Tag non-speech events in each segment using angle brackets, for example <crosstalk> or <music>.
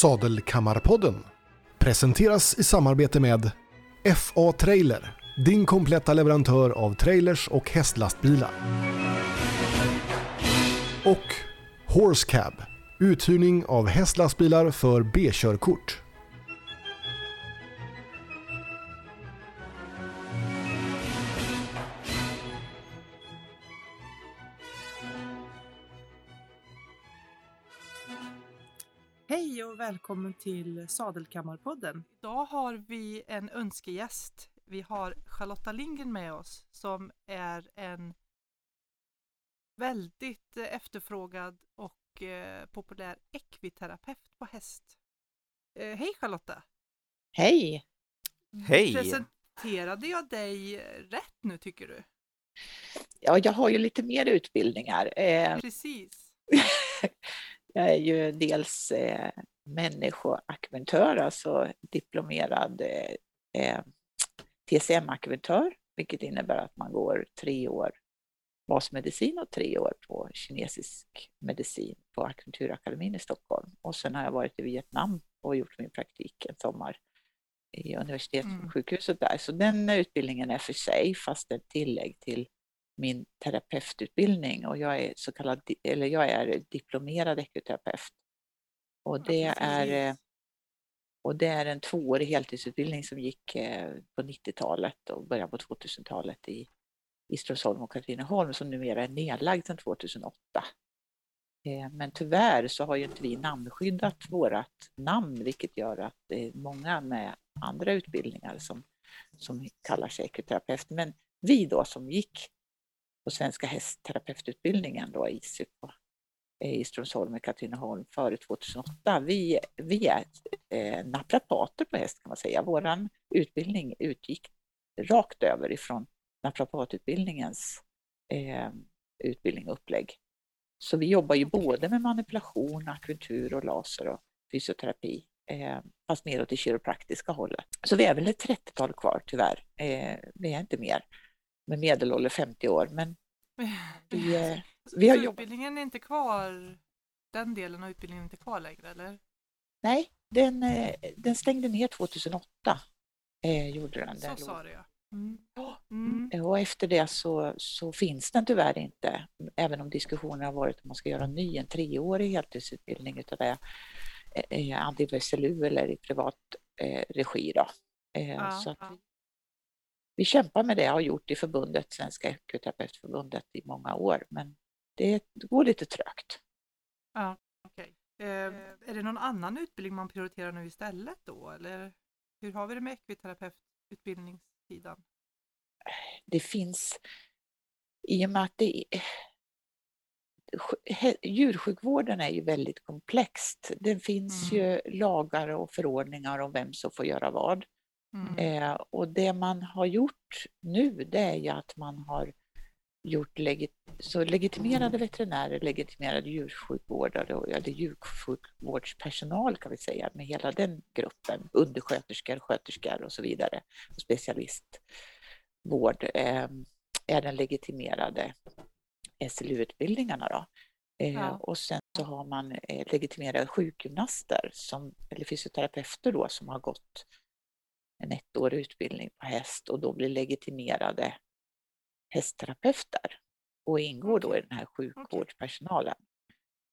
Sadelkammarpodden presenteras i samarbete med FA Trailer, din kompletta leverantör av trailers och hästlastbilar. Och Horse Cab, uthyrning av hästlastbilar för B-körkort. Välkommen till Sadelkammarpodden. Idag har vi en önskegäst. Vi har Charlotta Lindgren med oss som är en väldigt eh, efterfrågad och eh, populär ekviterapeut på häst. Eh, hej Charlotta! Hej! Hej! Presenterade jag dig rätt nu tycker du? Ja, jag har ju lite mer utbildningar. Eh, Precis. <laughs> jag är ju dels eh, människoakupunktör, alltså diplomerad eh, TCM-akupunktör, vilket innebär att man går tre år basmedicin och tre år på kinesisk medicin på Akupunkturakademin i Stockholm. Och sen har jag varit i Vietnam och gjort min praktik en sommar i universitetssjukhuset där. Så den utbildningen är för sig, fast ett tillägg till min terapeututbildning och jag är så kallad, eller jag är diplomerad ekoterapeut. Och det är och det är en tvåårig heltidsutbildning som gick på 90-talet och början på 2000-talet i, i Strömsholm och Katrineholm som numera är nedlagd sedan 2008. Men tyvärr så har ju inte vi namnskyddat vårat namn vilket gör att det är många med andra utbildningar som, som kallar sig ekoterapeut. Men vi då som gick på Svenska hästterapeututbildningen då ISU på, i Strömsholm och Katrineholm före 2008. Vi, vi är eh, naprapater på häst kan man säga. Vår utbildning utgick rakt över ifrån naprapatutbildningens eh, utbildning och upplägg. Så vi jobbar ju både med manipulation, akupunktur och laser och fysioterapi, eh, fast mer åt det kiropraktiska hållet. Så vi är väl ett 30-tal kvar tyvärr. Eh, vi är inte mer med medelålder 50 år. Men vi, vi har jobbat. Utbildningen är inte kvar, den delen av utbildningen är inte kvar längre eller? Nej, den, eh, den stängde ner 2008. Eh, gjorde den. Så sa du ja. Mm. Mm. Och efter det så, så finns den tyvärr inte, även om diskussioner har varit om man ska göra en ny, en treårig heltidsutbildning utav det, eh, antingen SLU eller i privat eh, regi. Då. Eh, Ja, så ja. vi kämpar med det, har gjort i förbundet, Svenska Ekoterapeutförbundet i många år, men det går lite trögt. Ja, okej. Eh, är det någon annan utbildning man prioriterar nu istället då eller hur har vi det med ekviterapeututbildningssidan? Det finns, i och med att det är, djursjukvården är ju väldigt komplext. Det finns Mm. ju lagar och förordningar om vem som får göra vad. Mm. Eh, och det man har gjort nu det är ju att man har gjort legit så legitimerade veterinärer, legitimerade djursjukvårdare och eller djursjukvårdspersonal kan vi säga med hela den gruppen, undersköterskor, sköterskor och så vidare, och specialistvård eh, är den legitimerade SLU-utbildningarna då. Eh, Ja. Och sen så har man eh, legitimerade sjukgymnaster som, eller fysioterapeuter då som har gått en ettårig utbildning på häst och då blir legitimerade hästterapeuter och ingår då i den här sjukvårdspersonalen.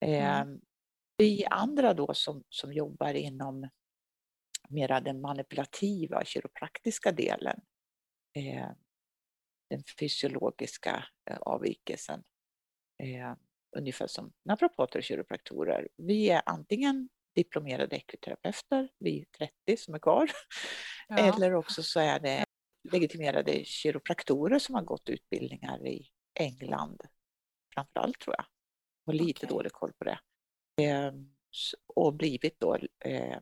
Mm. Vi andra då som, som jobbar inom mera den manipulativa kiropraktiska delen, eh, den fysiologiska eh, avvikelsen, eh, ungefär som naprapater och kiropraktorer. Vi är antingen diplomerade ekoterapeuter, vi 30 som är kvar, Ja. eller också så är det legitimerade kiropraktorer som har gått utbildningar i England, framförallt tror jag. Har lite Okej. dålig koll på det. Eh, och blivit då eh,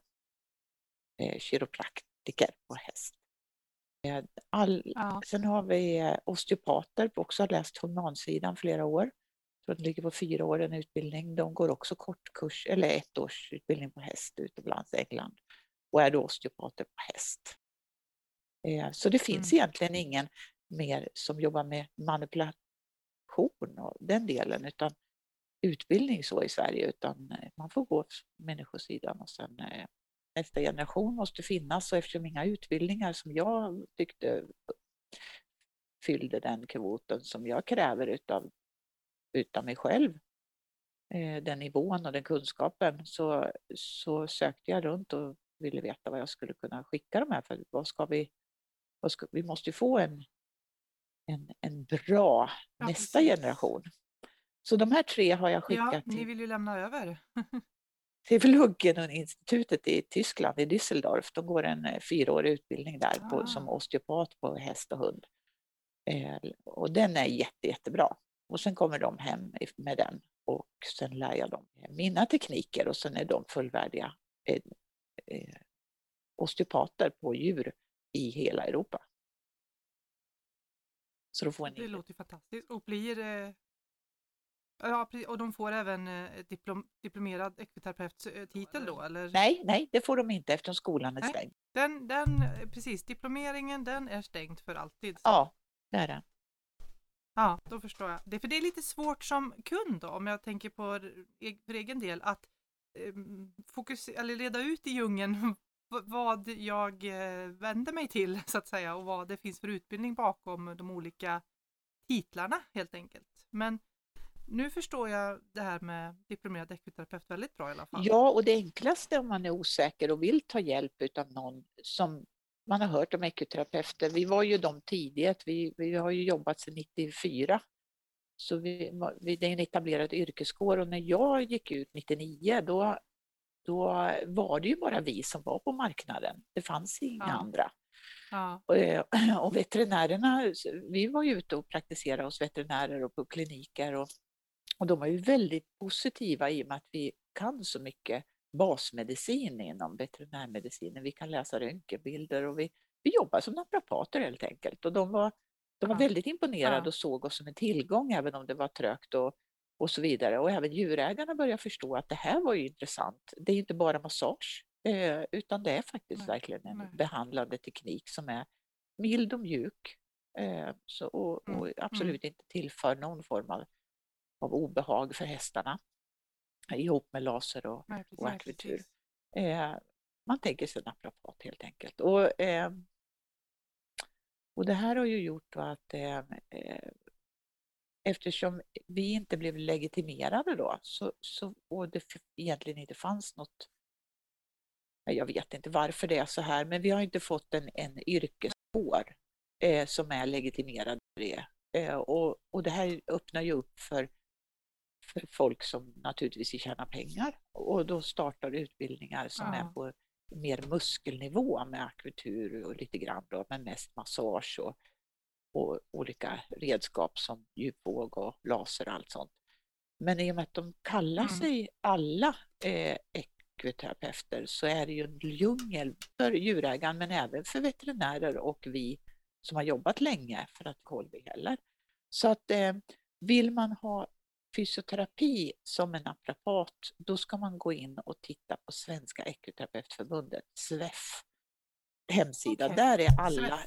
eh, kiropraktiker på häst. All, Ja. Sen har vi eh, osteopater, också har läst humansidan flera år. Så det ligger på fyra år en utbildning. De går också kortkurs eller ett års utbildning på häst utomlands, England. Och är då osteopater på häst. Eh, Så det finns Mm. egentligen ingen mer som jobbar med manipulation och den delen utan utbildning så i Sverige utan eh, man får gå människosidan och sen eh, nästa generation måste finnas och eftersom inga utbildningar som jag tyckte fyllde den kvoten som jag kräver utav, utav mig själv, den nivån och den kunskapen, så, så sökte jag runt och ville veta vad jag skulle kunna skicka de här för. Vad ska vi, ska, vi måste ju få en, en, en bra ja, nästa precis. generation. Så de här tre har jag skickat ja, ni vill ju lämna över. <laughs> till Luggenuninstitutet i Tyskland, i Düsseldorf. De går en eh, fyraårig utbildning där på, ah. som osteopat på häst och hund. Eh, och den är jätte, jättebra. Och sen kommer de hem med den och sen lär jag dem mina tekniker och sen är de fullvärdiga eh, eh, osteopater på djur i hela Europa. Så då får ni... Det låter fantastiskt och blir eh, Ja, och de får även eh, diplom, diplomerad ekviterapeut-titel då? Eller? Nej, nej, det får de inte eftersom skolan är nej. stängd. Den, den, precis, diplomeringen den är stängd för alltid. Så. Ja, det är den. Ja, då förstår jag. Det, för det är lite svårt som kund då, om jag tänker på för egen del, att eh, fokus, eller reda ut i djungeln <laughs> vad jag eh, vänder mig till <laughs> så att säga och vad det finns för utbildning bakom de olika titlarna helt enkelt. Men nu förstår jag det här med diplomerad ekoterapeut väldigt bra i alla fall. Ja, och det enklaste om man är osäker och vill ta hjälp av någon som man har hört om ekoterapeuter. Vi var ju de tidigt, vi, vi har ju jobbat sedan 94. Så vi, vi, det är en etablerad yrkeskår och när jag gick ut 99 då, då var det ju bara vi som var på marknaden. Det fanns inga ja. andra. Ja. Och, eh, <clears throat> och veterinärerna, vi var ju ute och praktiserade hos veterinärer och på kliniker och, och de var ju väldigt positiva i och med att vi kan så mycket basmedicin inom veterinärmedicinen. Vi kan läsa röntgenbilder och vi, vi jobbar som naprapater helt enkelt. Och de var, de var ja. väldigt imponerade och såg oss som en tillgång även om det var trögt och, och så vidare. Och även djurägarna började förstå att det här var ju intressant. Det är inte bara massage eh, utan det är faktiskt Nej. verkligen en Nej. behandlande teknik som är mild och mjuk eh, så, och, och mm. absolut mm. inte tillför någon form av, av obehag för hästarna ihop med laser och, Nej, och akupunktur. Eh, man tänker sig naprapat helt enkelt. Och, och det här har ju gjort att eftersom vi inte blev legitimerade då så, så, och det egentligen inte fanns något jag vet inte varför det är så här, men vi har inte fått en, en yrkeskår eh, som är legitimerad för det. Eh, och, och det här öppnar ju upp för för folk som naturligtvis vill tjäna pengar och då startar utbildningar som ja. är på mer muskelnivå med akupunktur och lite grann då, men mest massage och, och olika redskap som djupvåg och laser och allt sånt. Men i och med att de kallar mm. sig alla eh, ekviterapeuter så är det ju en djungel för djurägaren men även för veterinärer och vi som har jobbat länge för att koll heller. Så att eh, vill man ha fysioterapi som en naprapat, då ska man gå in och titta på Svenska Ekoterapeutförbundet, SVEF, hemsida. Okay. Där är alla,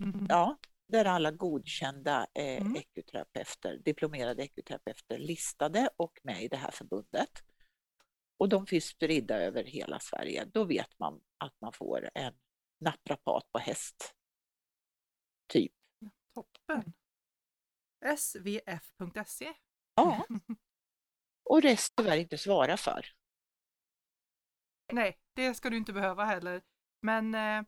mm. ja, där är alla godkända eh, mm. ekoterapeuter, diplomerade ekoterapeuter listade och med i det här förbundet. Och de finns spridda över hela Sverige. Då vet man att man får en naprapat på häst. Typ. Toppen. svf.se Ja. <laughs> Och resten tyvärr inte svara för. Nej, det ska du inte behöva heller. Men eh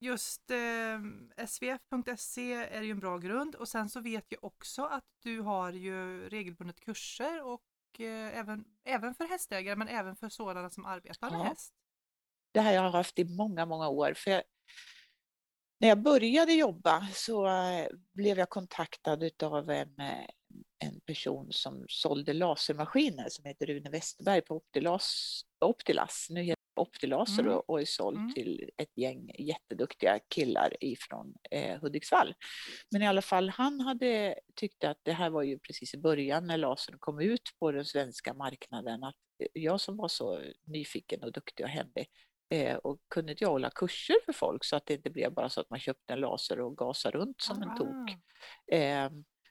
just eh, svf.se är ju en bra grund och sen så vet jag också att du har ju regelbundet kurser och eh, även, även för hästägare men även för sådana som arbetar med ja. häst. Det här jag har haft i många, många år. För jag, när jag började jobba så eh, blev jag kontaktad av en, eh, en person som sålde lasermaskiner som heter Rune Westerberg på Optilas. Optilas. Nu Optilaser mm. och är såld mm. till ett gäng jätteduktiga killar ifrån eh, Hudiksvall. Men i alla fall, han hade tyckte att det här var ju precis i början när lasern kom ut på den svenska marknaden. Att jag som var så nyfiken och duktig och händig eh, och kunde inte jag hålla kurser för folk så att det inte blev bara så att man köpte en laser och gasade runt som ah. en tok.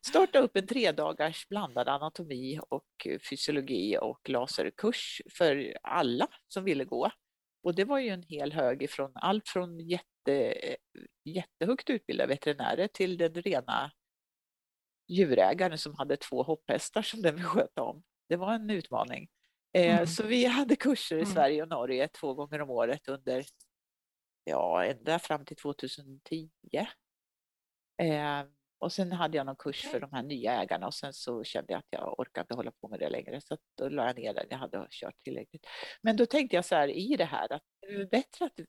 Eh, starta upp en tredagars blandad anatomi och fysiologi och laserkurs för alla som ville gå. Och det var ju en hel hög ifrån allt från jätte, jättehögt utbildade veterinärer till den rena djurägaren som hade två hopphästar som den sköta om. Det var en utmaning. Eh, mm. Så vi hade kurser i mm. Sverige och Norge två gånger om året under, ja, ända fram till 2010. Och sen hade jag någon kurs för de här nya ägarna och sen så kände jag att jag orkade inte hålla på med det längre så då la jag ner den. Jag hade kört tillräckligt. Men då tänkte jag så här i det här att det är bättre att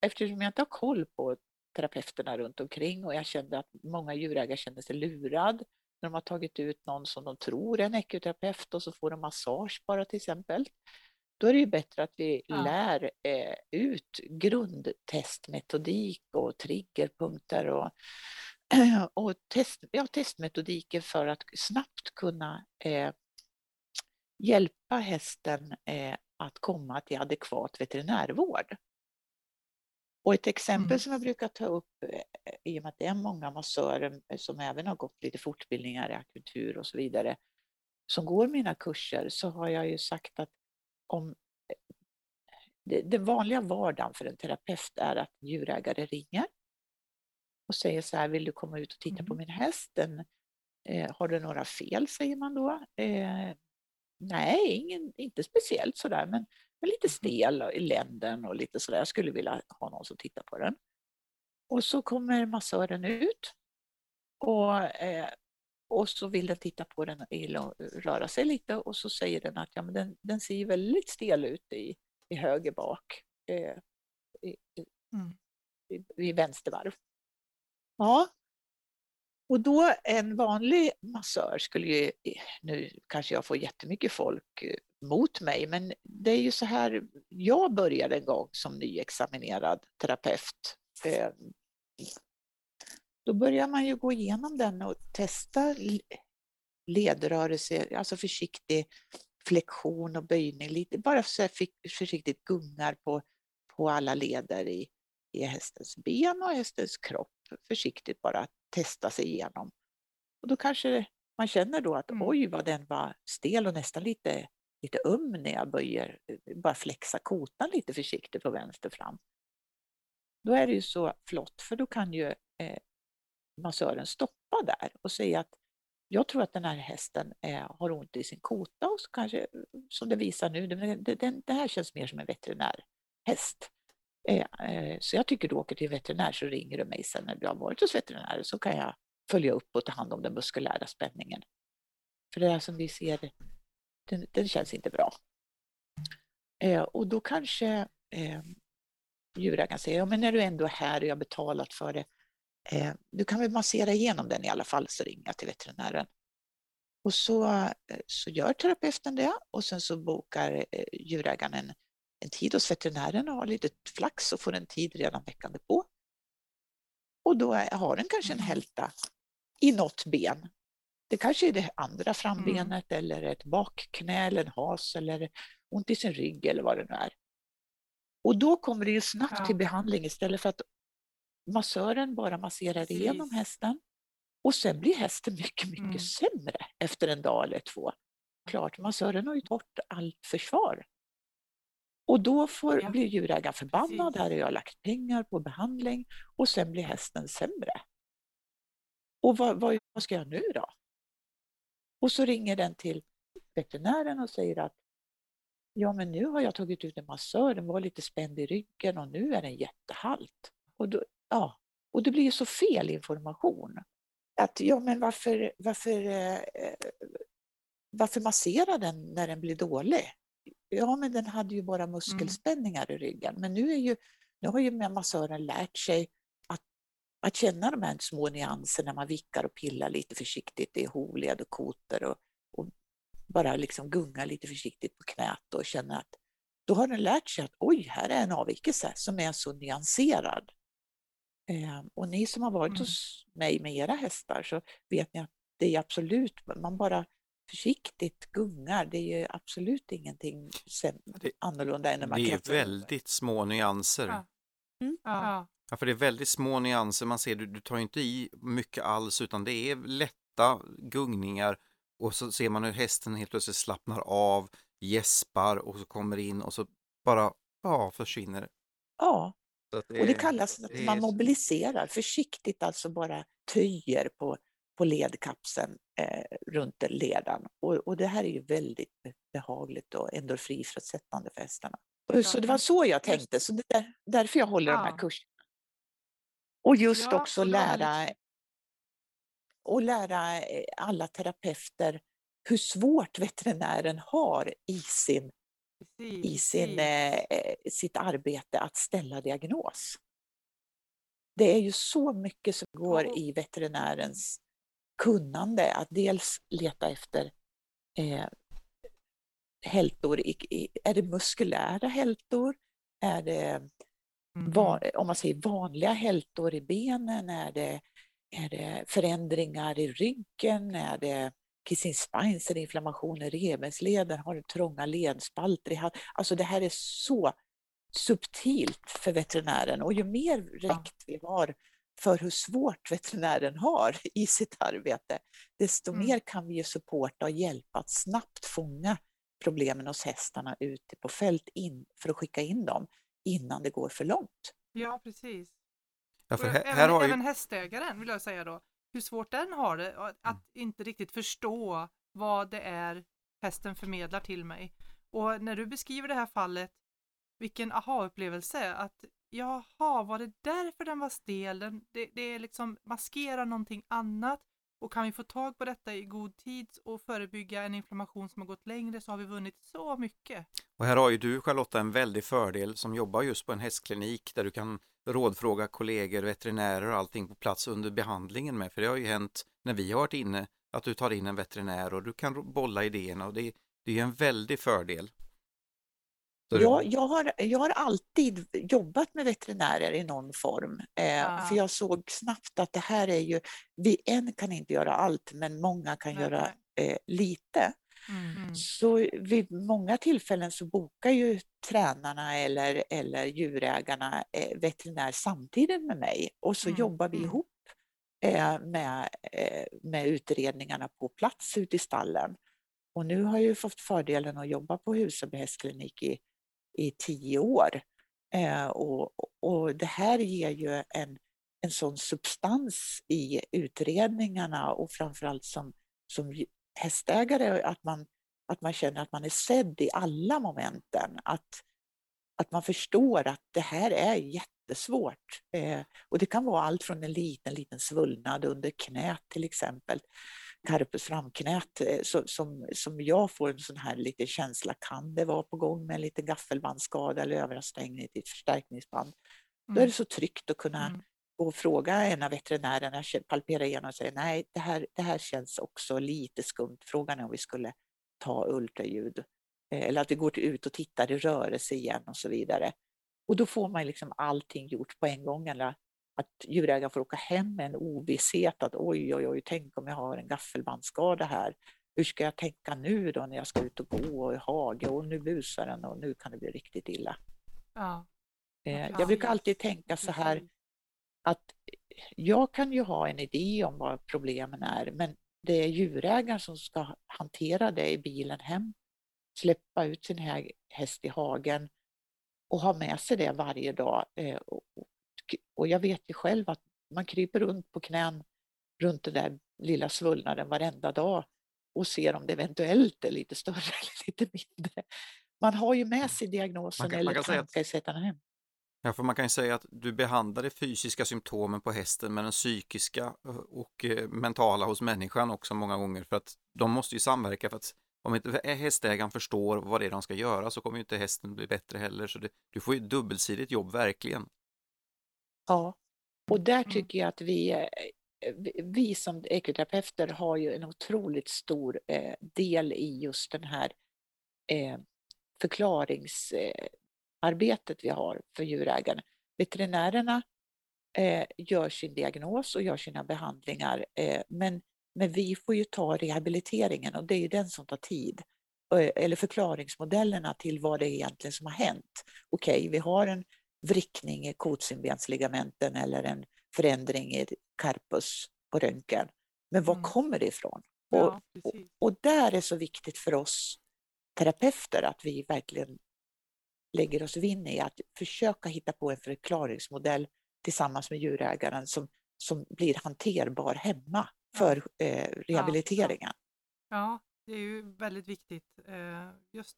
eftersom jag inte har koll på terapeuterna runt omkring och jag kände att många djurägare kände sig lurad när de har tagit ut någon som de tror är en ekoterapeut och så får de massage bara till exempel. Då är det ju bättre att vi ja. lär eh, ut grundtestmetodik och triggerpunkter och <clears throat> och test, ja, testmetodiker för att snabbt kunna eh, hjälpa hästen eh, att komma till adekvat veterinärvård. Och ett exempel mm. som jag brukar ta upp, eh, i och med att det är många massörer som även har gått lite fortbildningar i akupunktur och så vidare, som går mina kurser, så har jag ju sagt att om eh, den vanliga vardagen för en terapeut är att djurägare ringer och säger så här, vill du komma ut och titta mm. på min häst? Den, eh, har du några fel, säger man då. Eh, nej, ingen, inte speciellt sådär, men, men lite stel i länden och lite sådär. Jag skulle vilja ha någon som tittar på den. Och så kommer massören ut och, eh, och så vill den titta på den, röra sig lite och så säger den att ja, men den, den ser väldigt stel ut i, i höger bak, eh, i, mm. i, i vänster varv. Ja. Och då en vanlig massör skulle ju, nu kanske jag får jättemycket folk eh, mot mig, men det är ju så här, jag började en gång som nyexaminerad terapeut. Eh, då börjar man ju gå igenom den och testa ledrörelse, alltså försiktig flexion och böjning, lite, bara så försiktigt gungar på, på alla leder i, i hästens ben och hästens kropp försiktigt bara testa sig igenom. Och då kanske man känner då att mm. oj vad den var stel och nästan lite, lite öm när jag böjer, bara flexa kotan lite försiktigt på vänster fram. Då är det ju så flott för då kan ju eh, massören stoppa där och säga att jag tror att den här hästen eh, har ont i sin kota och så kanske, som det visar nu, det, det, det här känns mer som en veterinärhäst. Eh, eh, så jag tycker du åker till veterinär så ringer du mig sen när du har varit hos veterinär så kan jag följa upp och ta hand om den muskulära spänningen. För det där som vi ser, den, den känns inte bra. Eh, och då kanske eh, djurägaren säger, ja men när du ändå är här och jag har betalat för det, eh, du kan väl massera igenom den i alla fall, så ringer jag till veterinären. Och så, så gör terapeuten det och sen så bokar djurägaren en en tid hos veterinären och har lite flax och får en tid redan veckan på. Och då har den kanske en mm. hälta i något ben. Det kanske är det andra frambenet mm. eller ett bakknä eller en has eller ont i sin rygg eller vad det nu är. Och då kommer det ju snabbt ja. till behandling istället för att massören bara masserar igenom hästen och sen blir hästen mycket, mycket mm. sämre efter en dag eller två. Klart, massören har ju bort allt försvar och då får, ja. blir djurägaren förbannad, här har jag lagt pengar på behandling och sen blir hästen sämre. Och vad, vad, vad ska jag nu då? Och så ringer den till veterinären och säger att ja men nu har jag tagit ut en massör, den var lite spänd i ryggen och nu är den jättehalt. Och, då, ja, och det blir så fel information. Att ja men varför, varför, eh, varför massera den när den blir dålig? Ja men den hade ju bara mm. muskelspänningar mm. i ryggen. Men nu, är ju, nu har ju massören lärt sig att, att känna de här små nyanserna när man vickar och pillar lite försiktigt i hovled och koter och, och bara liksom gunga lite försiktigt på knät och känna att då har den lärt sig att oj, här är en avvikelse som är så nyanserad. Eh, och ni som har varit mm. hos mig med era hästar så vet ni att det är absolut, man bara försiktigt gungar. Det är ju absolut ingenting det, annorlunda än när man Det är väldigt små nyanser. Ja. Mm. Ja. ja. för det är väldigt små nyanser. Man ser, du, du tar inte i mycket alls utan det är lätt lätta gungningar och så ser man hur hästen helt plötsligt slappnar av, gäspar och så kommer in och så bara ja, försvinner. Ja, det och det kallas att man mobiliserar, försiktigt alltså bara töjer på, på ledkapseln eh, runt ledan. Och, och det här är ju väldigt behagligt och endorfinfrisättande för hästarna. Så det var så jag tänkte, så det är därför jag håller ja. de här kurserna. Och just ja, också lära, och lära eh, alla terapeuter hur svårt veterinären har i, sin, i sin, eh, sitt arbete att ställa diagnos. Det är ju så mycket som går i veterinärens kunnande att dels leta efter eh, hältor, är det muskulära hältor? Är det, van, mm. om man säger vanliga hältor i benen? Är det, är det förändringar i ryggen? Är det är inflammation i revbensleden? Har du trånga ledspalter? Alltså det här är så subtilt för veterinären och ju mer rätt vi har för hur svårt veterinären har i sitt arbete, desto mm. mer kan vi ju supporta och hjälpa att snabbt fånga problemen hos hästarna ute på fält in, för att skicka in dem innan det går för långt. Ja, precis. Ja, för här, även, här har ju... även hästägaren vill jag säga då, hur svårt den har det att mm. inte riktigt förstå vad det är hästen förmedlar till mig. Och när du beskriver det här fallet, vilken aha-upplevelse att jaha, var det därför den var stel? Den, det, det är liksom maskerar någonting annat och kan vi få tag på detta i god tid och förebygga en inflammation som har gått längre så har vi vunnit så mycket. Och här har ju du Charlotta en väldig fördel som jobbar just på en hästklinik där du kan rådfråga kollegor, veterinärer och allting på plats under behandlingen med. För det har ju hänt när vi har varit inne att du tar in en veterinär och du kan bolla idéerna och det, det är en väldig fördel. Ja, jag, har, jag har alltid jobbat med veterinärer i någon form. Eh, ah. För jag såg snabbt att det här är ju, vi en kan inte göra allt, men många kan Nej. göra eh, lite. Mm. Så vid många tillfällen så bokar ju tränarna eller, eller djurägarna eh, veterinär samtidigt med mig och så mm. jobbar vi mm. ihop eh, med, eh, med utredningarna på plats ute i stallen. Och nu har jag ju fått fördelen att jobba på Huseby hästklinik i i tio år. Eh, och, och det här ger ju en, en sån substans i utredningarna och framförallt som, som hästägare att man, att man känner att man är sedd i alla momenten. Att, att man förstår att det här är jättesvårt. Eh, och det kan vara allt från en liten, liten svullnad under knät till exempel carpus framknät eh, som, som jag får en sån här liten känsla, kan det vara på gång med en liten gaffelbandsskada eller överansträngning i ett förstärkningsband? Mm. Då är det så tryggt att kunna mm. gå och fråga en av veterinärerna, palpera igenom och säga nej, det här, det här känns också lite skumt. Frågan är om vi skulle ta ultraljud eh, eller att vi går ut och tittar i rörelse igen och så vidare. Och då får man liksom allting gjort på en gång eller att djurägaren får åka hem med en ovisshet att oj, oj, oj, tänk om jag har en gaffelbandsskada här. Hur ska jag tänka nu då när jag ska ut och gå i hage och nu busar den och nu kan det bli riktigt illa. Ja. Eh, jag brukar alltid tänka så här att jag kan ju ha en idé om vad problemen är, men det är djurägaren som ska hantera det i bilen hem, släppa ut sin häst i hagen och ha med sig det varje dag eh, och jag vet ju själv att man kryper runt på knän runt den där lilla svullnaden varenda dag och ser om det eventuellt är lite större <laughs> eller lite mindre. Man har ju med sig diagnosen kan, eller tankar i sättarna hem. Ja, för man kan ju säga att du behandlar de fysiska symptomen på hästen med den psykiska eh, och eh, mentala hos människan också många gånger för att de måste ju samverka för att om inte hästägaren förstår vad det är de ska göra så kommer ju inte hästen bli bättre heller. Så det, du får ju dubbelsidigt jobb verkligen. Ja, och där mm. tycker jag att vi, eh, vi som ekoterapeuter har ju en otroligt stor eh, del i just den här eh, förklaringsarbetet vi har för djurägarna. Veterinärerna gör sin diagnos och gör sina behandlingar, men, men vi får ju ta rehabiliteringen och det är ju den som tar tid. Eller förklaringsmodellerna till vad det är egentligen som har hänt. Okej, okay, vi har en vrickning i kotsinbensligamenten eller en förändring i carpus på röntgen. Men var Mm. kommer det ifrån? Och, Ja, precis. och där är så viktigt för oss terapeuter att vi verkligen lägger oss vinn i att försöka hitta på en förklaringsmodell tillsammans med djurägaren som, som blir hanterbar hemma för eh, rehabiliteringen. Ja, det är ju väldigt viktigt eh, just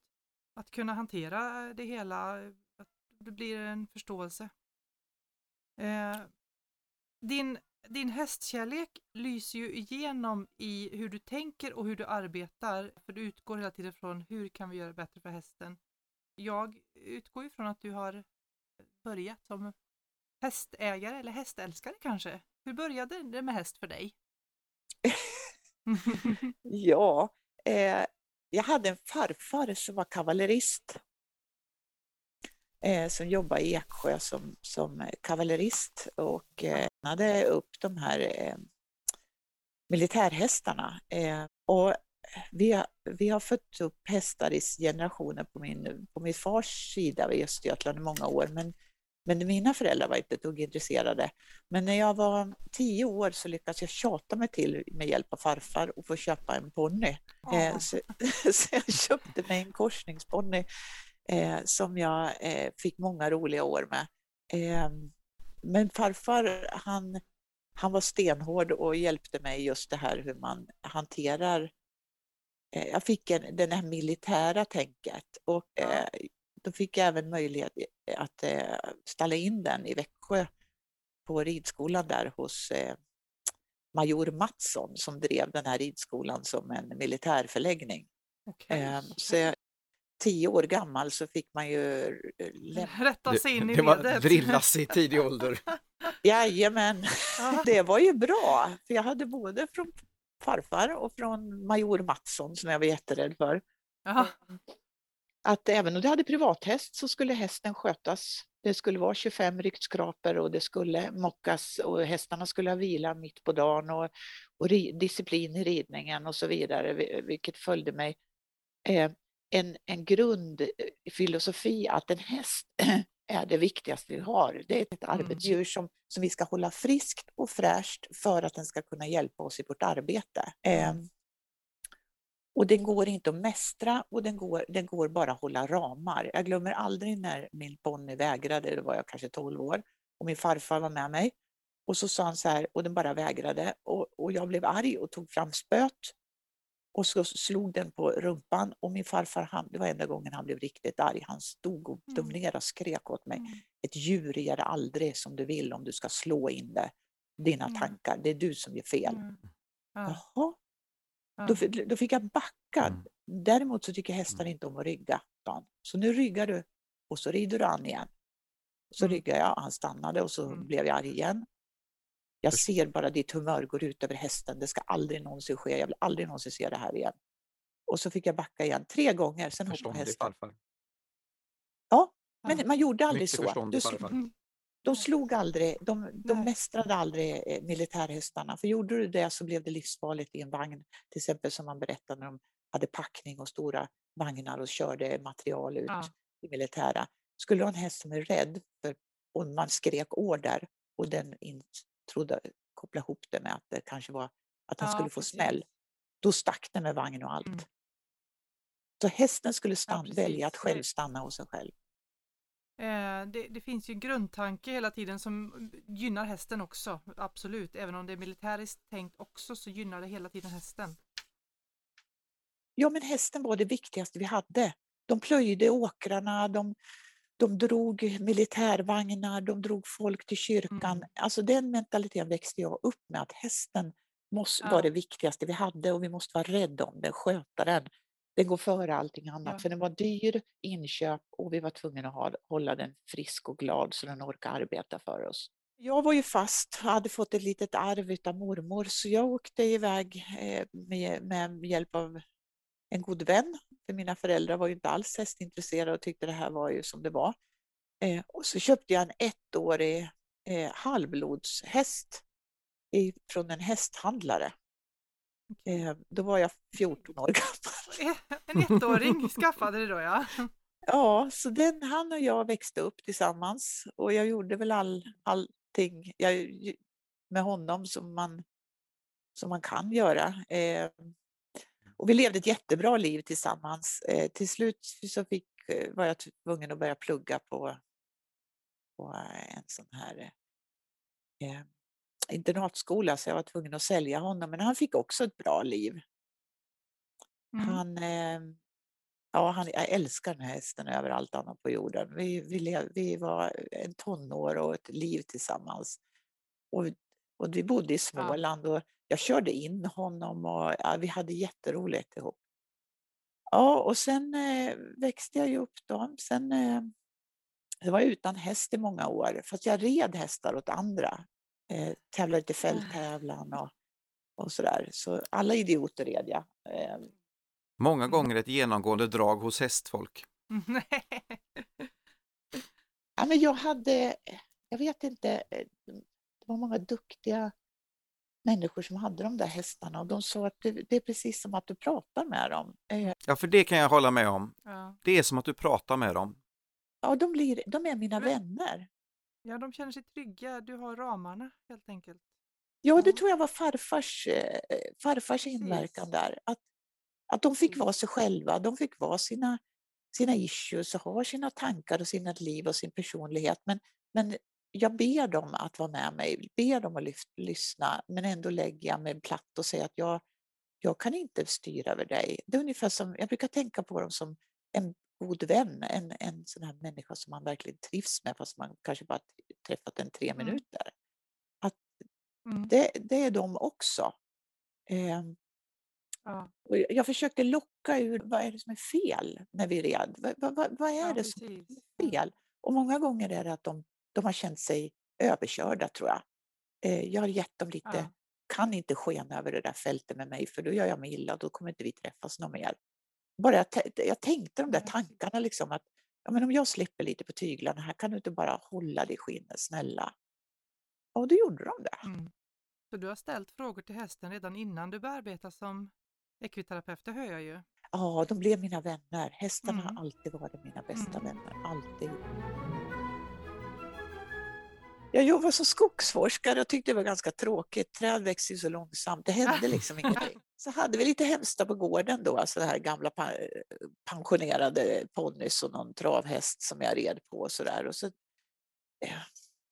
att kunna hantera det hela, det blir en förståelse. Eh, din, din hästkärlek lyser ju igenom i hur du tänker och hur du arbetar, för du utgår hela tiden från hur kan vi göra bättre för hästen. Jag utgår ju från att du har börjat som hästägare eller hästälskare kanske. Hur började det med häst för dig? <laughs> Ja, eh, jag hade en farfar som var kavallerist. Eh, som jobbade i Eksjö som, som kavallerist och eh, hade upp de här eh, militärhästarna. Eh, och vi, har, vi har fött upp hästar i generationer på min, på min fars sida i Östergötland i många år, men, men mina föräldrar var inte ett dugg intresserade. Men när jag var tio år så lyckades jag tjata mig till med hjälp av farfar och få köpa en ponny. Eh, så, <laughs> så jag köpte mig en korsningsponny eh, som jag eh, fick många roliga år med. Eh, men farfar han, han var stenhård och hjälpte mig just det här hur man hanterar eh, jag fick en, den här militära tänket och eh, då fick jag även möjlighet att eh, ställa in den i Växjö på ridskolan där hos major Mattsson som drev den här ridskolan som en militärförläggning. Okej. Eh, så jag, tio år gammal så fick man ju eh, lämna. Rätta sig in i det var ledet. drillas i tidig ålder. <laughs> Jajamän, Ja. det var ju bra. För jag hade både från farfar och från major Mattsson som jag var jätterädd för. Ja. Att även om du hade privathäst så skulle hästen skötas. Det skulle vara 25 ryktskrapor och det skulle mockas och hästarna skulle ha vila mitt på dagen och, och ri, disciplin i ridningen och så vidare, vi- vilket följde mig. Eh, en, en grundfilosofi att en häst <clears throat> är det viktigaste vi har. Det är ett arbetsdjur som, som vi ska hålla friskt och fräscht för att den ska kunna hjälpa oss i vårt arbete. Eh, och den går inte att mästra och den går, den går bara att hålla ramar. Jag glömmer aldrig när min ponny vägrade, då var jag kanske 12 år, och min farfar var med mig. Och så sa han så här, och den bara vägrade. Och, och jag blev arg och tog fram spöet. Och så slog den på rumpan och min farfar, han, det var enda gången han blev riktigt arg. Han stod och Mm. dominerade och skrek åt mig. Mm. Ett djur ger aldrig som du vill om du ska slå in det. Dina Mm. tankar, det är du som gör fel. Mm. Ja. Jaha, Ja. då, då fick jag backa. Mm. Däremot så tycker hästar inte om att rygga. Så nu ryggar du och så rider du an igen. Så Mm. ryggade jag, han stannade och så Mm. blev jag arg igen. Jag ser bara ditt humör går ut över hästen. Det ska aldrig någonsin ske. Jag vill aldrig någonsin se det här igen. Och så fick jag backa igen tre gånger. Sen hoppade hästen. farfar. Ja, Ja. men man gjorde aldrig Mycket så. Du sl- farfar. Mm. de slog aldrig, de, de Nej. mästrade aldrig eh, militärhästarna. För gjorde du det så blev det livsfarligt i en vagn. Till exempel som man berättade när de hade packning och stora vagnar och körde material ut Ja. i militära. Skulle du ha en häst som är rädd för, och man skrek order och den in, trodde, kopplade ihop det med att det kanske var att han Ja, skulle få precis. smäll, då stack den med vagn och allt. Mm. Så hästen skulle stanna, precis. välja att själv stanna hos sig själv. Eh, det, det finns ju en grundtanke hela tiden som gynnar hästen också, absolut. Även om det är militäriskt tänkt också så gynnar det hela tiden hästen. Ja, men hästen var det viktigaste vi hade. De plöjde åkrarna, de, de drog militärvagnar, de drog folk till kyrkan. Mm. Alltså den mentaliteten växte jag upp med, att hästen måste Ja. vara det viktigaste vi hade och vi måste vara rädda om den, sköta den. Den går före allting annat, Ja. för den var dyr inköp och vi var tvungna att ha, hålla den frisk och glad så den orkar arbeta för oss. Jag var ju fast, hade fått ett litet arv av mormor, så jag åkte iväg eh, med, med hjälp av en god vän. För mina föräldrar var ju inte alls hästintresserade och tyckte det här var ju som det var. Eh, och så köpte jag en ettårig eh, halvblodshäst i, från en hästhandlare. Eh, då var jag 14 år gammal. <laughs> Eh, En ettåring skaffade det då ja. Ja, så den, han och jag växte upp tillsammans och jag gjorde väl all, allting jag, med honom som man som man kan göra. Eh, och vi levde ett jättebra liv tillsammans. Eh, till slut så fick, eh, var jag tvungen att börja plugga på, på en sån här eh, internatskola så jag var tvungen att sälja honom. Men han fick också ett bra liv. Mm. Han, eh, ja, han, jag älskar den här hästen över allt annat på jorden. Vi, vi, lev, vi var en tonår och ett liv tillsammans. Och, och vi bodde i Småland och jag körde in honom och ja, vi hade jätteroligt ihop. Ja, och sen eh, växte jag ju upp då. Sen eh, jag var utan häst i många år, fast jag red hästar åt andra. Eh, tävlade till fälttävlan och, och sådär. Så alla idioter red jag. Eh, Många mm. gånger ett genomgående drag hos hästfolk. <laughs> ja, men jag hade, jag vet inte, det var många duktiga människor som hade de där hästarna och de sa att det, det är precis som att du pratar med dem. Eh, ja, för det kan jag hålla med om. Ja. Det är som att du pratar med dem. Ja, de, blir, de är mina men, vänner. Ja, de känner sig trygga. Du har ramarna helt enkelt. Ja, det tror jag var farfars, eh, farfars inverkan där. Att att de fick vara sig själva, de fick vara sina, sina issues och ha sina tankar och sina liv och sin personlighet. Men, men jag ber dem att vara med mig, ber dem att lyft, lyssna, men ändå lägger jag mig platt och säger att jag, jag kan inte styra över dig. Det är ungefär som, jag brukar tänka på dem som en god vän, en, en sån här människa som man verkligen trivs med fast man kanske bara träffat en tre mm. minuter. Att mm. det, det är de också. Eh, Ja. Jag försökte locka ur vad är det som är fel när vi red. Vad, vad, vad är ja, det som är fel? Och många gånger är det att de, de har känt sig överkörda tror jag. Eh, jag har gett dem lite, ja. kan inte skena över det där fältet med mig för då gör jag mig illa och då kommer inte vi träffas någon mer. Bara jag, jag tänkte de där tankarna liksom att ja, men om jag släpper lite på tyglarna här kan du inte bara hålla dig i skinnet snälla. Och då gjorde de det. Mm. Så du har ställt frågor till hästen redan innan du började arbeta som Ekviterapeuter hör jag ju. Ja, de blev mina vänner. Hästarna mm. har alltid varit mina bästa mm. vänner. Alltid. Jag jobbade som skogsforskare och tyckte det var ganska tråkigt. Träd växer ju så långsamt. Det hände liksom ingenting. Så hade vi lite hemsta på gården då, alltså det här gamla pensionerade ponnys och någon travhäst som jag red på och så där. Och så,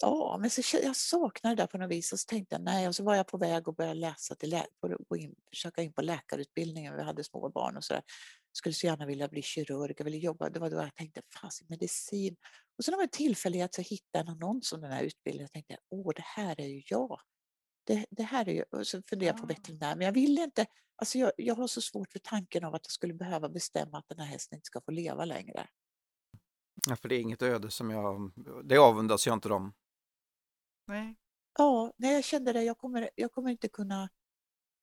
Ja, men så, jag saknade det där på något vis och så tänkte jag nej och så var jag på väg att börja läsa till lä gå in, försöka in på läkarutbildningen. Vi hade små barn och så där. Skulle så gärna vilja bli kirurg, jag ville jobba. Det var då jag tänkte fast medicin. Och så av en tillfällighet så hittade jag en annons om den här utbildningen. Jag tänkte åh, det här är ju jag. Det, det här är ju, och så funderade jag på veterinär, men jag ville inte, alltså jag, jag har så svårt för tanken av att jag skulle behöva bestämma att den här hästen inte ska få leva längre. Ja, för det är inget öde som jag, det avundas jag inte dem. Nej. Ja, nej, jag kände det. Jag kommer, jag kommer inte kunna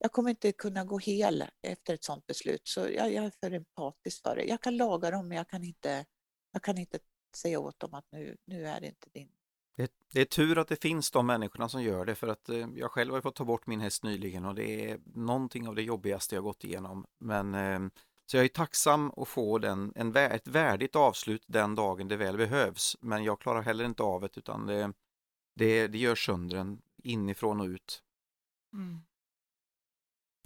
jag kommer inte kunna gå hel efter ett sådant beslut, så jag, jag är för empatisk för det. Jag kan laga dem, men jag kan inte, jag kan inte säga åt dem att nu, nu är det inte din. Det, det är tur att det finns de människorna som gör det, för att eh, jag själv har fått ta bort min häst nyligen och det är någonting av det jobbigaste jag gått igenom. Men eh, så jag är tacksam att få den, en, ett värdigt avslut den dagen det väl behövs, men jag klarar heller inte av det, utan det, det, det gör sönder en inifrån och ut. Mm.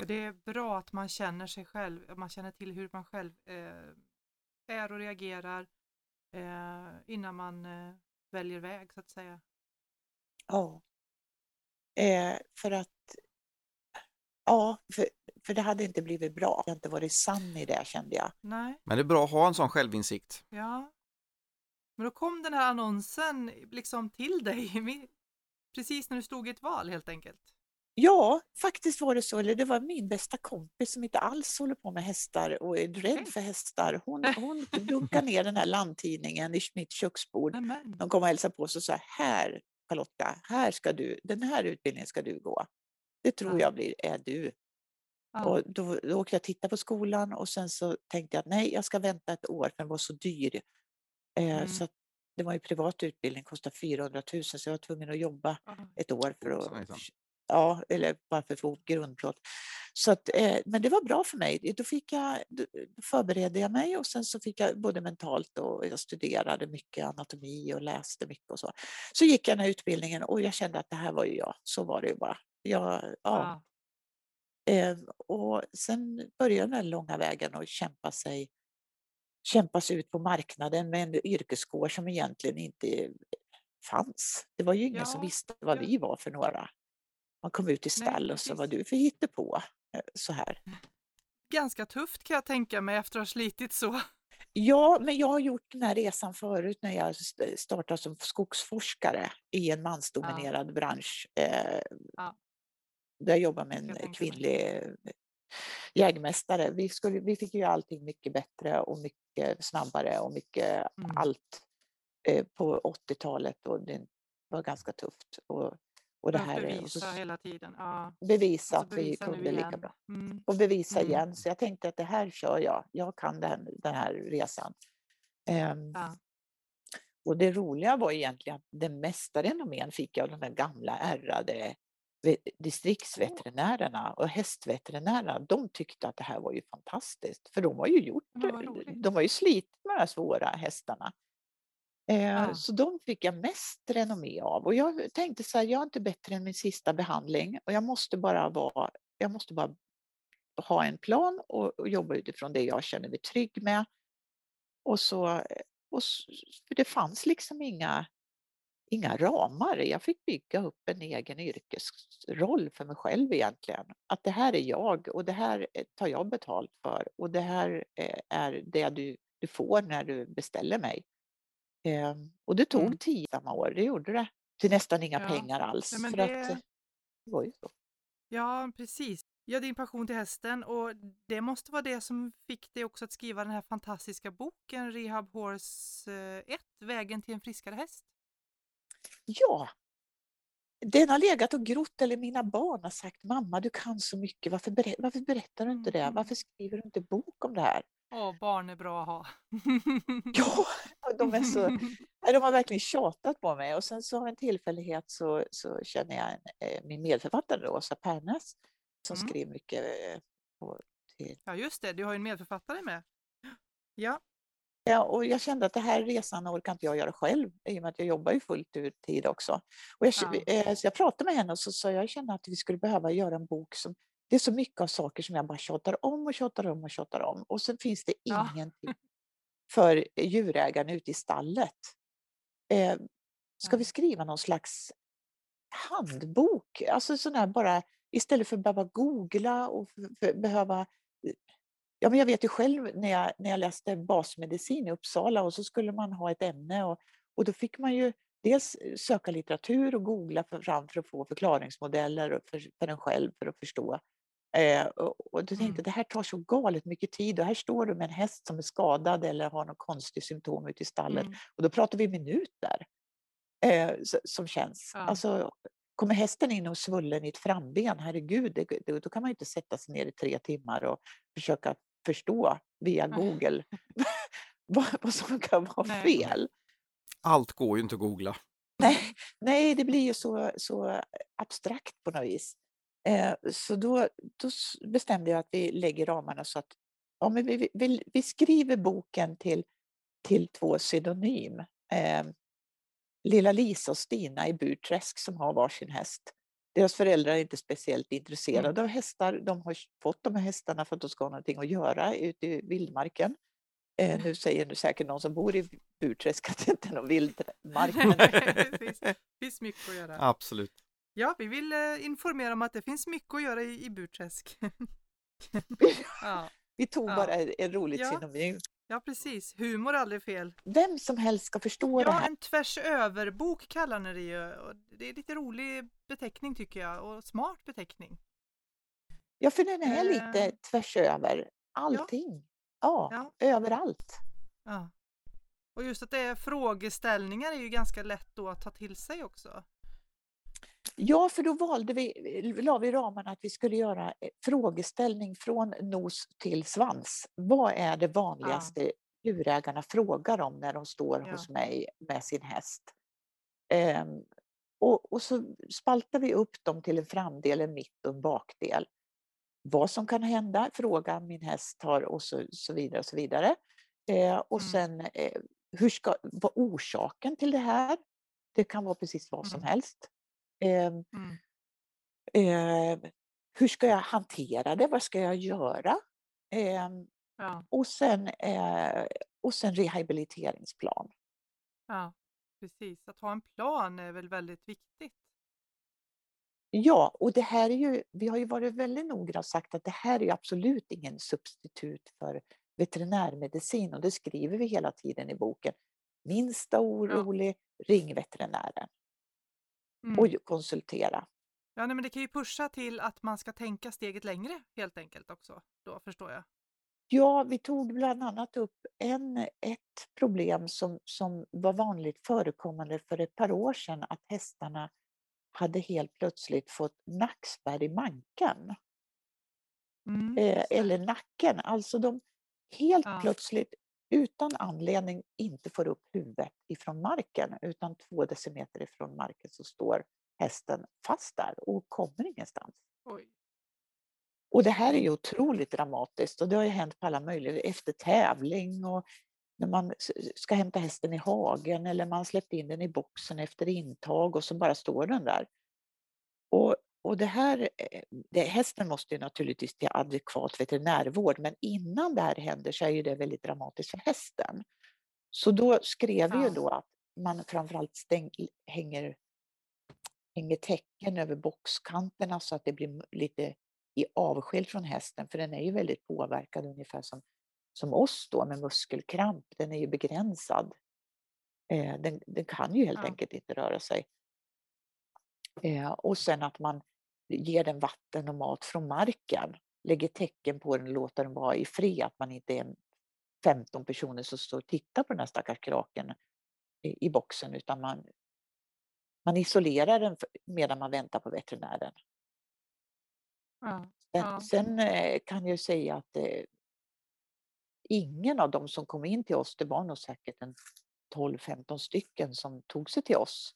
Det är bra att man känner sig själv, man känner till hur man själv eh, är och reagerar eh, innan man eh, väljer väg så att säga. Ja, eh, för att Ja, för, för det hade inte blivit bra. Jag har inte varit sann i det kände jag. Nej. Men det är bra att ha en sån självinsikt. Ja, men då kom den här annonsen liksom till dig precis när du stod i ett val helt enkelt? Ja, faktiskt var det så. Eller det var min bästa kompis som inte alls håller på med hästar och är rädd för hästar. Hon, <laughs> hon dunkade ner den här landtidningen i mitt köksbord. De kom och hälsade på och sa här Charlotta, här ska du, den här utbildningen ska du gå. Det tror ja. jag blir, är du. Ja. Och då, då åkte jag titta på skolan och sen så tänkte jag att nej, jag ska vänta ett år för den var så dyr. Eh, mm. Så det var ju privat utbildning, kostade 400 000 så jag var tvungen att jobba ett år för att Ja, eller bara för att få grundplåt. Så att, eh, men det var bra för mig. Då, fick jag, då förberedde jag mig och sen så fick jag både mentalt och jag studerade mycket anatomi och läste mycket och så. Så gick jag den här utbildningen och jag kände att det här var ju jag. Så var det ju bara. Jag, ja. Eh, och sen började den långa vägen att kämpa sig, kämpa sig ut på marknaden med en yrkeskår som egentligen inte fanns. Det var ju ingen Ja, som visste vad ja. vi var för några. Man kom ut i stall och så var du för hittepå. eh, Så här. Ganska tufft kan jag tänka mig efter att ha slitit så. Ja, men jag har gjort den här resan förut när jag st- startade som skogsforskare i en mansdominerad bransch. Eh, Ja. Där jag jobbar med en kvinnlig eh, jägmästare. Vi, skulle, vi fick ju allting mycket bättre och mycket snabbare och mycket Mm. allt eh, på 80-talet och det var ganska tufft. Och, och det här, bevisa så hela tiden. Ja. bevisa Alltså att vi kunde lika bra Mm. och bevisa Mm. igen. Så jag tänkte att det här kör jag. Jag kan den, den här resan. Ehm, Ja. och det roliga var egentligen att det mesta renommen fick jag av de här gamla ärrade ve- distriktsveterinärerna och hästveterinärerna. De tyckte att det här var ju fantastiskt, för de har ju gjort. De har ju slitit med de här svåra hästarna. Eh, Ja. Så de fick jag mest renommé av. Och jag tänkte så här, jag är inte bättre än min sista behandling och jag måste bara vara, jag måste bara ha en plan och, och jobba utifrån det jag känner mig trygg med. Och så, och s- för det fanns liksom inga, inga ramar. Jag fick bygga upp en egen yrkesroll för mig själv egentligen. Att det här är jag och det här eh, tar jag betalt för och det här eh, är det du, du får när du beställer mig. Ehm, Och det tog Mm. tio samma år, det gjorde det. Till nästan inga Ja. pengar alls. Ja, för det- att eh, det var ju så. ja, precis. Ja, din passion till hästen och det måste vara det som fick dig också att skriva den här fantastiska boken Rehab Horse eh, 1, Vägen till en friskare häst. Ja. Den har legat och grott, eller mina barn har sagt mamma du kan så mycket, varför, berä- varför berättar du inte det? Mm. Varför skriver du inte bok om det här? Åh, barn är bra att ha. Ja, <laughs> <laughs> de, är så, <laughs> de har verkligen tjatat på mig och sen så av en tillfällighet så, så känner jag en, eh, min medförfattare Åsa Pärnes som Mm. skriver mycket eh, på, till Ja, just det, du har ju en medförfattare med. <gasps> Ja, Ja, och jag kände att det här resan orkar inte jag göra själv i och med att jag jobbar ju fullt ut tid också. Och jag, Ja. eh, så jag pratade med henne och så sa jag, känner att vi skulle behöva göra en bok som det är så mycket av saker som jag bara tjatar om och tjatar om och tjatar om och sen finns det Ja. För djurägaren ute i stallet. Eh, ska vi skriva någon slags handbok? Alltså sån här bara istället för att behöva googla och behöva Ja, men jag vet ju själv när jag, när jag läste basmedicin i Uppsala och så skulle man ha ett ämne och, och då fick man ju dels söka litteratur och googla fram för att få förklaringsmodeller för, för en själv för att förstå. Eh, och, och då tänkte Mm. det här tar så galet mycket tid och här står du med en häst som är skadad eller har något konstigt symptom ute i stallet mm. och då pratar vi minuter eh, som känns. Ja. Alltså, kommer hästen in och svullen i ett framben, herregud, det, det, då kan man ju inte sätta sig ner i tre timmar och försöka förstå via Nej. <laughs> Google <laughs> vad, vad som kan vara Nej. fel. Allt går ju inte att googla. Nej, nej, det blir ju så, så abstrakt på något vis. Eh, så då, då bestämde jag att vi lägger ramarna så att ja, men vi, vi, vi skriver boken till, till två pseudonym. Eh, Lilla Lisa och Stina i Burträsk som har varsin häst. Deras föräldrar är inte speciellt intresserade av hästar. De har fått de här hästarna för att de ska ha någonting att göra ute i vildmarken. Eh, nu säger nu säkert någon som bor i Burträsk att det inte är någon vildmark. <laughs> Men det finns, finns mycket att göra. <laughs> Absolut. Ja, vi vill eh, informera om att det finns mycket att göra i, i Burträsk. <laughs> <laughs> ja, vi tog Ja. bara ett roligt Ja. synonym. ja, precis. Humor är aldrig fel. Vem som helst ska förstå det Ja, här. en tvärs över-bok kallar ni det ju. Det är lite rolig beteckning tycker jag och smart beteckning. Ja, för den är Eh. lite tvärs över allting. Ja, Ja. överallt. Ja. Och just att det är frågeställningar är ju ganska lätt då att ta till sig också. Ja, för då valde vi, la vi ramarna att vi skulle göra eh, frågeställning från nos till svans. Vad är det vanligaste djurägarna frågar om när de står Ja. hos mig med sin häst? Ehm, och, och så spaltar vi upp dem till en framdel, en mitt och en bakdel. Vad som kan hända, fråga min häst har och så, så vidare och så vidare. Eh, och Mm. sen eh, hur ska, vad orsaken till det här? Det kan vara precis vad som Mm. helst. Ehm, Mm. Eh, hur ska jag hantera det? Vad ska jag göra? Eh, Ja, och, sen, eh, och sen rehabiliteringsplan. ja, precis. Att ha en plan är väl väldigt viktigt. Ja, och det här är ju, vi har ju varit väldigt noggranna och sagt att det här är absolut ingen substitut för veterinärmedicin och det skriver vi hela tiden i boken. Minsta orolig, ring veterinären Mm. och konsultera. Ja, nej, men det kan ju pusha till att man ska tänka steget längre helt enkelt också. Då förstår jag. Ja, vi tog bland annat upp en, ett problem som, som var vanligt förekommande för ett par år sedan, att hästarna hade helt plötsligt fått nackspärr i manken. Mm. eh, eller nacken. Alltså de helt Ja. plötsligt utan anledning inte får upp huvudet ifrån marken utan två decimeter ifrån marken så står hästen fast där och kommer ingenstans. Oj. Och det här är ju otroligt dramatiskt och det har ju hänt på alla möjliga, efter tävling och när man ska hämta hästen i hagen eller man släppt in den i boxen efter intag och så bara står den där. Och, och det här, eh, det, hästen måste ju naturligtvis till adekvat veterinärvård men innan det här händer så är ju det väldigt dramatiskt för hästen. Så då skrev vi ju Ja. då att man framförallt stäng, hänger, hänger täcken över boxkanterna så att det blir lite i avskild från hästen för den är ju väldigt påverkad ungefär som, som oss då med muskelkramp. Den är ju begränsad. Eh, den, den kan ju helt Ja. enkelt inte röra sig. Eh, och sen att man ger den vatten och mat från marken, lägger tecken på den och låter den vara i fred, att man inte är 15 personer som står och tittar på den här stackars kraken i, i boxen utan man, man isolerar den medan man väntar på veterinären. Ja. Sen, Ja. sen eh, kan jag säga att eh, ingen av dem som kom in till oss, det var nog säkert en 12-15 stycken som tog sig till oss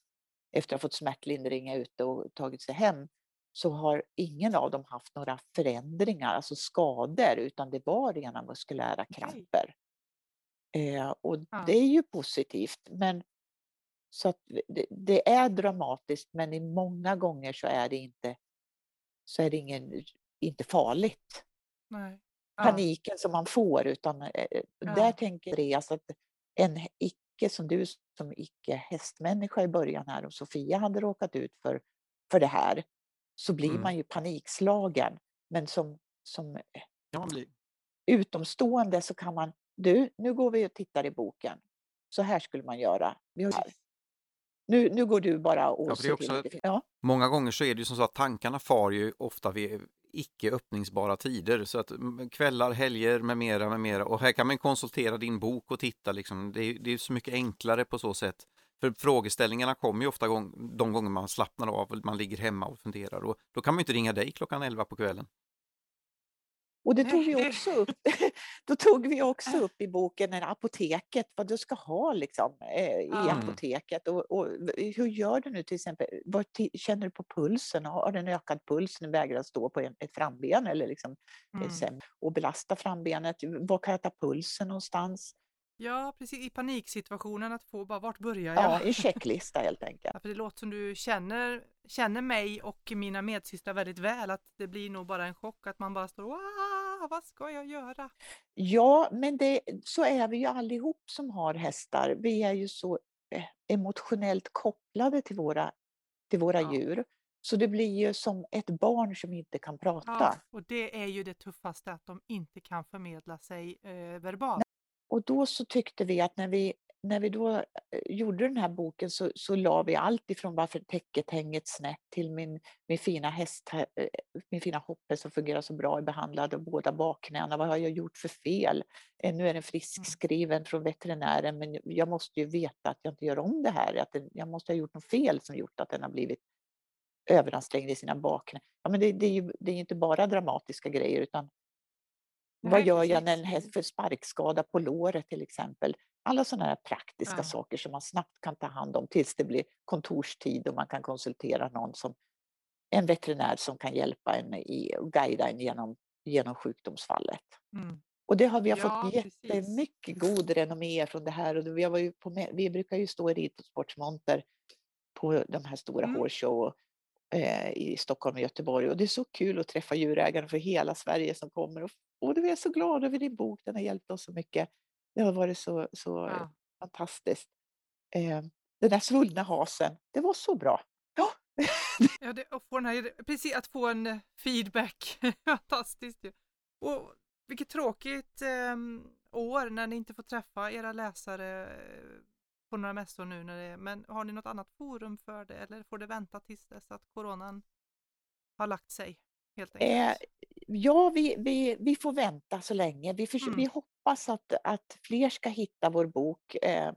efter att ha fått smärtlindring ute och tagit sig hem, så har ingen av dem haft några förändringar, alltså skador, utan det var rena muskulära kramper. Eh, och Ja. det är ju positivt, men så att det, det är dramatiskt, men i många gånger så är det inte, så är det ingen, inte farligt Nej. Ja. paniken som man får utan eh, Ja. där tänker Andreas att en icke som du som icke hästmänniska i början här och Sofia hade råkat ut för, för det här så blir Mm. man ju panikslagen. Men som, som bli- utomstående så kan man, du, nu går vi och tittar i boken. Så här skulle man göra. Vi har, nu, nu går du bara och Ja, också- ja, Många gånger så är det ju som så att tankarna far ju ofta vid icke öppningsbara tider så att mm, kvällar, helger med mera, med mera och här kan man konsultera din bok och titta liksom. Det är, det är så mycket enklare på så sätt. För frågeställningarna kommer ju ofta gång, de gånger man slappnar av, man ligger hemma och funderar och då kan man ju inte ringa dig klockan 11 på kvällen. Och det tog vi också upp. <laughs> Då tog vi också upp i boken en apoteket, vad du ska ha liksom, eh, i Ja. apoteket. Och, och hur gör du nu till exempel? Vad känner du på pulsen? Har den ökad puls när du vägrar stå på en, ett framben eller liksom, Mm. eh, sen- och belasta frambenet? Var kan jag ta pulsen någonstans? Ja, precis. I paniksituationen att få bara vart börjar jag? Ja, <laughs> en checklista helt enkelt. Ja, för det låter som du känner, känner mig och mina medsystrar väldigt väl. Att det blir nog bara en chock att man bara står "Wah, vad ska jag göra? Ja, men det, så är vi ju allihop som har hästar. Vi är ju så eh, emotionellt kopplade till våra, till våra Ja. djur. Så det blir ju som ett barn som inte kan prata. Ja, och det är ju det tuffaste att de inte kan förmedla sig eh, verbalt. Och då så tyckte vi att när vi, när vi då eh, gjorde den här boken så, så la vi allt ifrån varför täcket hänger snett till min, min fina häst, här, eh, min fina hoppe som fungerar så bra, är behandlad av båda bakknäna. Vad har jag gjort för fel? Eh, Nu är den friskskriven från veterinären men jag måste ju veta att jag inte gör om det här. Att jag måste ha gjort något fel som gjort att den har blivit överansträngd i sina bakknän. Ja, men det, det, är ju det är inte bara dramatiska grejer utan vad gör jag när en precis. häst får sparkskada på låret till exempel? Alla sådana här praktiska Ja. saker som man snabbt kan ta hand om tills det blir kontorstid och man kan konsultera någon som en veterinär som kan hjälpa en i, och guida en genom, genom sjukdomsfallet. Mm. Och det har vi har Ja, fått precis. jättemycket god renommé från det här. Och vi, var ju på, vi brukar ju stå i ridsportsmonter på de här stora Mm. hårshow eh, i Stockholm och Göteborg och det är så kul att träffa djurägare för hela Sverige som kommer och, och du är så glad över din bok, den har hjälpt oss så mycket. Det har varit så, så Ja. fantastiskt. Eh, den där svullna hasen, det var så bra. Ja, <laughs> Ja, det, och få den här, precis, att få en eh, feedback. <laughs> Fantastiskt ju. Och vilket tråkigt ehm, år när ni inte får träffa era läsare eh, på några mässor nu. När det, men har ni något annat forum för det eller får det vänta tills dess att coronan har lagt sig? Helt Eh, enkelt. Ja vi, vi, vi får vänta så länge. Vi, förs- Mm. vi hoppas att, att fler ska hitta vår bok. Eh,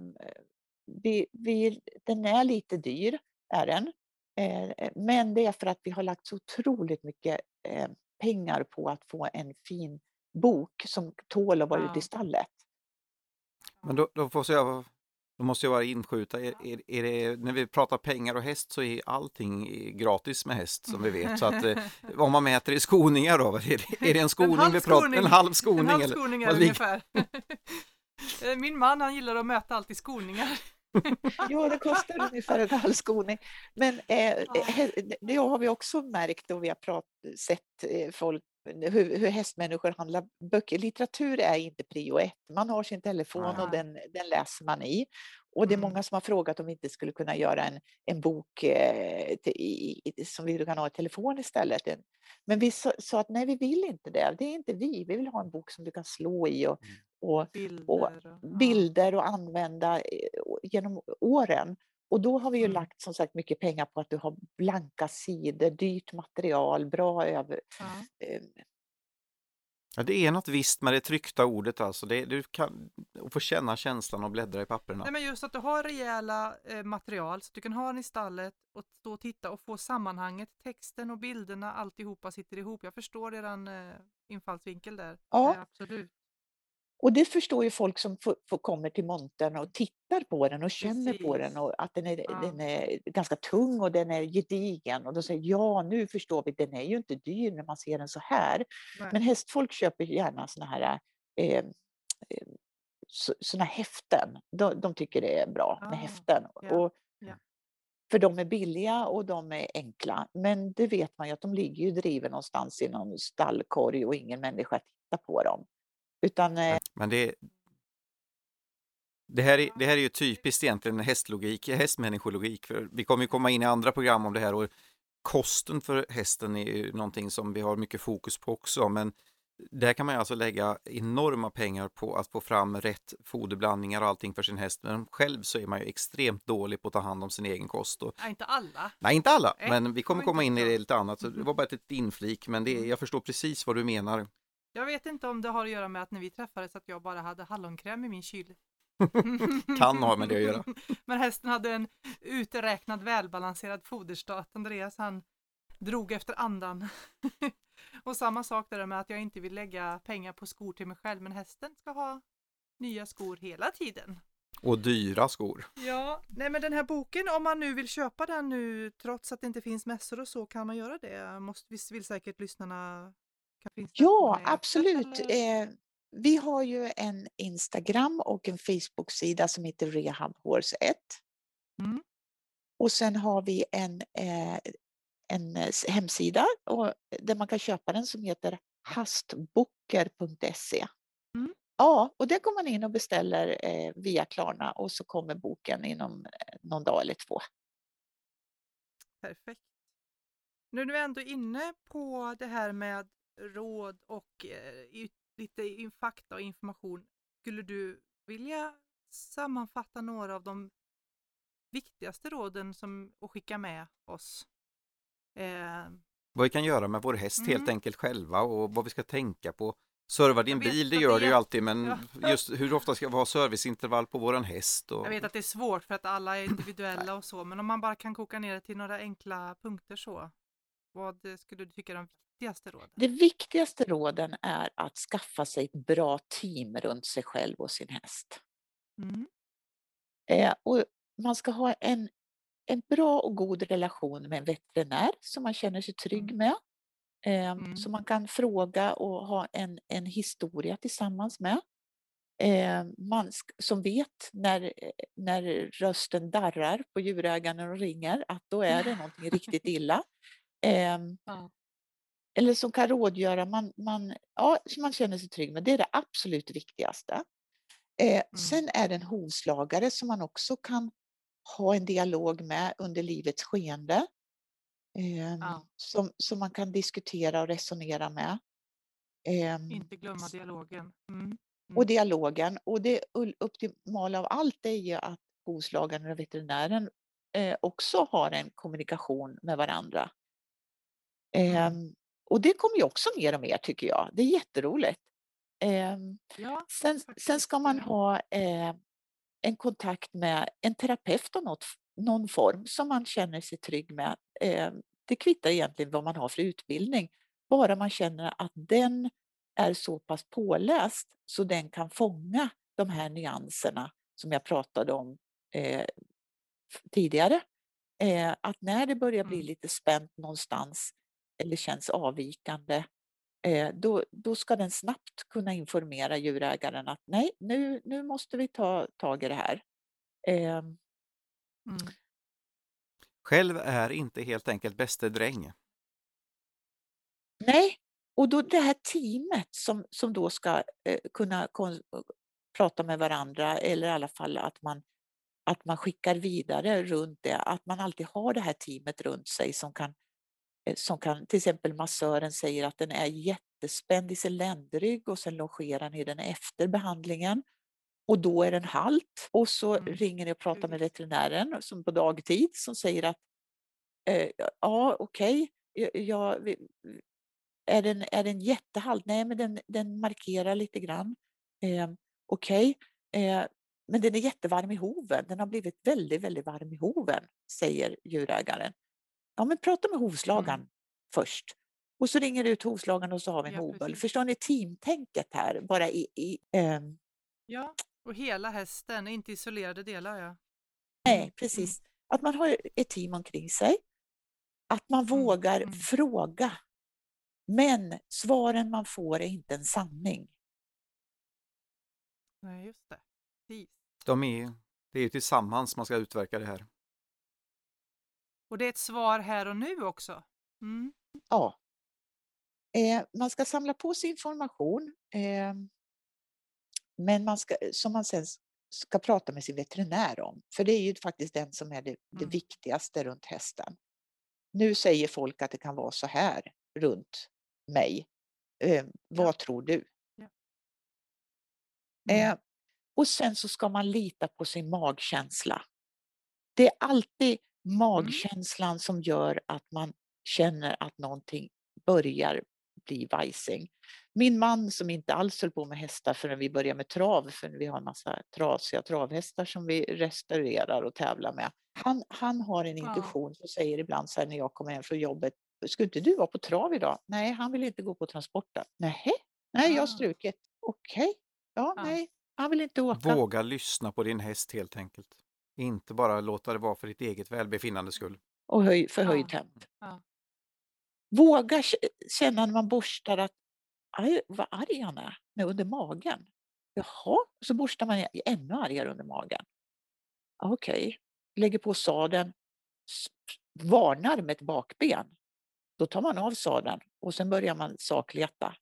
vi, vi, den är lite dyr, är den. Eh, men det är för att vi har lagt så otroligt mycket eh, pengar på att få en fin bok som tål att vara ute Ja. i stallet. Men då, då, får jag, då måste jag bara inskjuta, är, är, är det, när vi pratar pengar och häst så är allting gratis med häst som vi vet. Så att, eh, <laughs> om man mäter i skoningar då, är det, är det en skoning vi pratar skoning. En halv skoning? en halv eller? skoning vi- ungefär. <laughs> Eh, Min man han gillar att möta allt i skoningar. <laughs> Ja, det kostar ungefär en halv skoning. Men eh, det har vi också märkt och vi har prat, sett eh, folk hur, hur hästmänniskor handlar böcker. Litteratur är inte prio ett. Man har sin telefon och Nej. den, den läser man i. Och det är Mm. många som har frågat om vi inte skulle kunna göra en, en bok eh, till, i, som vi kan ha i telefon istället. En- Men vi sa, sa att nej, vi vill inte det. Det är inte vi. Vi vill ha en bok som du kan slå i och, Mm. och Bilder. Och och- bilder och använda eh, genom åren. Och då har vi ju Mm. lagt som sagt mycket pengar på att du har blanka sidor, dyrt material, bra över... Ja. eh, Ja, det är något visst med det tryckta ordet alltså. Det, du kan få känna känslan och bläddra i papperna. Nej, men just att du har rejäla eh, material så att du kan ha den i stallet och stå och titta och få sammanhanget, texten och bilderna, alltihopa sitter ihop. Jag förstår eran eh, infallsvinkel där. Ja. Eh, absolut. Och det förstår ju folk som får, får kommer till montern och tittar på den och känner på Precis. den och att den är, Ja. den är ganska tung och den är gedigen. Och då säger ja, nu förstår vi, den är ju inte dyr när man ser den så här. Nej. Men hästfolk köper gärna såna här eh, eh, så- såna häften. De, de tycker det är bra Ah, med häften. ja, Och, ja. För de är billiga och de är enkla. Men det vet man ju att de ligger ju driven någonstans i någon stallkorg och ingen människa tittar på dem. Utan eh, Men det, det, här är, det här är ju typiskt egentligen hästlogik, hästmänniskologik. För vi kommer ju komma in i andra program om det här och kosten för hästen är ju någonting som vi har mycket fokus på också. Men där kan man ju alltså lägga enorma pengar på att få fram rätt foderblandningar och allting för sin häst. Men själv så är man ju extremt dålig på att ta hand om sin egen kost. Och, Nej, inte alla. nej, inte alla, men vi kommer komma in i det lite annat. Så det var bara ett litet inflik, men det, jag förstår precis vad du menar. Jag vet inte om det har att göra med att när vi träffades att jag bara hade hallonkräm i min kyl. <laughs> Kan ha med det att göra. <laughs> Men hästen hade en uträknad välbalanserad foderstat. Andreas han drog efter andan. <laughs> och samma sak där med att jag inte vill lägga pengar på skor till mig själv men hästen ska ha nya skor hela tiden. Och dyra skor. Ja, nej men den här boken om man nu vill köpa den nu trots att det inte finns mässor och så kan man göra det. Måste, vill säkert lyssnarna Ja, absolut. Eh, vi har ju en Instagram och en Facebook-sida som heter Rehab Horse 1. Mm. Och sen har vi en, eh, en eh, hemsida och, där man kan köpa den som heter hastboker.se. Mm. Ja, och där går man in och beställer eh, via Klarna och så kommer boken inom någon dag eller två. Perfekt. Nu när vi ändå är inne på det här med råd och eh, lite fakta och information. Skulle du vilja sammanfatta några av de viktigaste råden som att skicka med oss? Eh, vad vi kan göra med vår häst helt Mm. enkelt själva och vad vi ska tänka på. Serva din bil, det gör det ju alltid, men Ja. <laughs> just hur ofta ska vi ha serviceintervall på våran häst? Och... jag vet att det är svårt för att alla är individuella <laughs> och så, men om man bara kan koka ner det till några enkla punkter så. Vad skulle du tycka är de viktigaste råden? Det viktigaste råden är att skaffa sig ett bra team runt sig själv och sin häst. Mm. Eh, och man ska ha en, en bra och god relation med en veterinär som man känner sig trygg Mm. med. Eh, Mm. Som man kan fråga och ha en, en historia tillsammans med. eh, man som vet när, när rösten darrar på djurägaren och ringer att då är det någonting riktigt <laughs> illa. Eh, Ja. Eller som kan rådgöra, man, man, ja, som man känner sig trygg med. Det är det absolut viktigaste. Eh, Sen är det en hovslagare som man också kan ha en dialog med under livets skeende. Eh, Ja. som, som man kan diskutera och resonera med. Eh, Inte glömma dialogen. Mm. och dialogen. Och det optimala av allt är ju att hovslagaren och veterinären eh, också har en kommunikation med varandra. Ehm, och det kommer ju också mer och mer tycker jag. Det är jätteroligt. Ehm, Ja, sen, sen ska man ja. ha eh, en kontakt med en terapeut av något, någon form som man känner sig trygg med. Ehm, det kvittar egentligen vad man har för utbildning, bara man känner att den är så pass påläst så den kan fånga de här nyanserna som jag pratade om eh, tidigare. Eh, att när det börjar bli Mm. lite spänt någonstans eller känns avvikande, eh, då, då ska den snabbt kunna informera djurägaren att nej, nu, nu måste vi ta tag i det här. Eh, Mm. Själv är inte helt enkelt bäste dräng. nej, och då det här teamet som, som då ska eh, kunna kon- prata med varandra eller i alla fall att man, att man skickar vidare runt det, att man alltid har det här teamet runt sig som kan eh, som kan, till exempel massören säger att den är jättespänd i sin ländrygg och sen longerar ni den efter behandlingen. Och då är den halt och så Mm, ringer ni och pratar med precis. veterinären som på dagtid som säger att eh, ja okej, jag, vi- är, den, är den jättehalt? Nej men den, den markerar lite grann. Eh, okej, eh, men den är jättevarm i hoven. Den har blivit väldigt, väldigt varm i hoven, säger djurägaren. Ja, men prata med hovslagaren Mm. först. Och så ringer du ut hovslagaren och så har vi en Ja, precis. Förstår ni teamtänket här? Bara i, i ehm, Ja, och hela hästen, inte isolerade delar. Ja. nej, Mm, precis. Att man har ett team omkring sig. Att man Mm, vågar mm. fråga. Men svaren man får är inte en sanning. Nej, just det. Precis. De är, det är ju tillsammans man ska utverka det här. Och det är ett svar här och nu också. Mm. Ja. Eh, man ska samla på sig information eh, men man ska, som man sen ska prata med sin veterinär om. För det är ju faktiskt den som är det, det Mm. viktigaste runt hästen. Nu säger folk att det kan vara så här runt mig. Eh, vad tror du? Ja. Eh, och sen så ska man lita på sin magkänsla. Det är alltid magkänslan som gör att man känner att någonting börjar bli vajsing. Min man som inte alls höll på med hästar förrän vi började med trav, för vi har en massa trasiga travhästar som vi restaurerar och tävlar med. Han, han har en Ja. intuition som säger ibland så här när jag kommer hem från jobbet, skulle inte du vara på trav idag? Nej, han vill inte gå på transporten. Nej, nej jag har Ah. strukit. Okej, ja, Ja. nej, han vill inte åka. Våga lyssna på din häst helt enkelt. Inte bara låta det vara för ditt eget välbefinnande skull. och höj, förhöjd Ja. temp. Ja. Våga känna när man borstar att aj, vad arg han är nu under magen. Jaha, så borstar man ännu argare under magen. Okej, lägger på sadeln, varnar med ett bakben. Då tar man av sadeln och sen börjar man sakleta.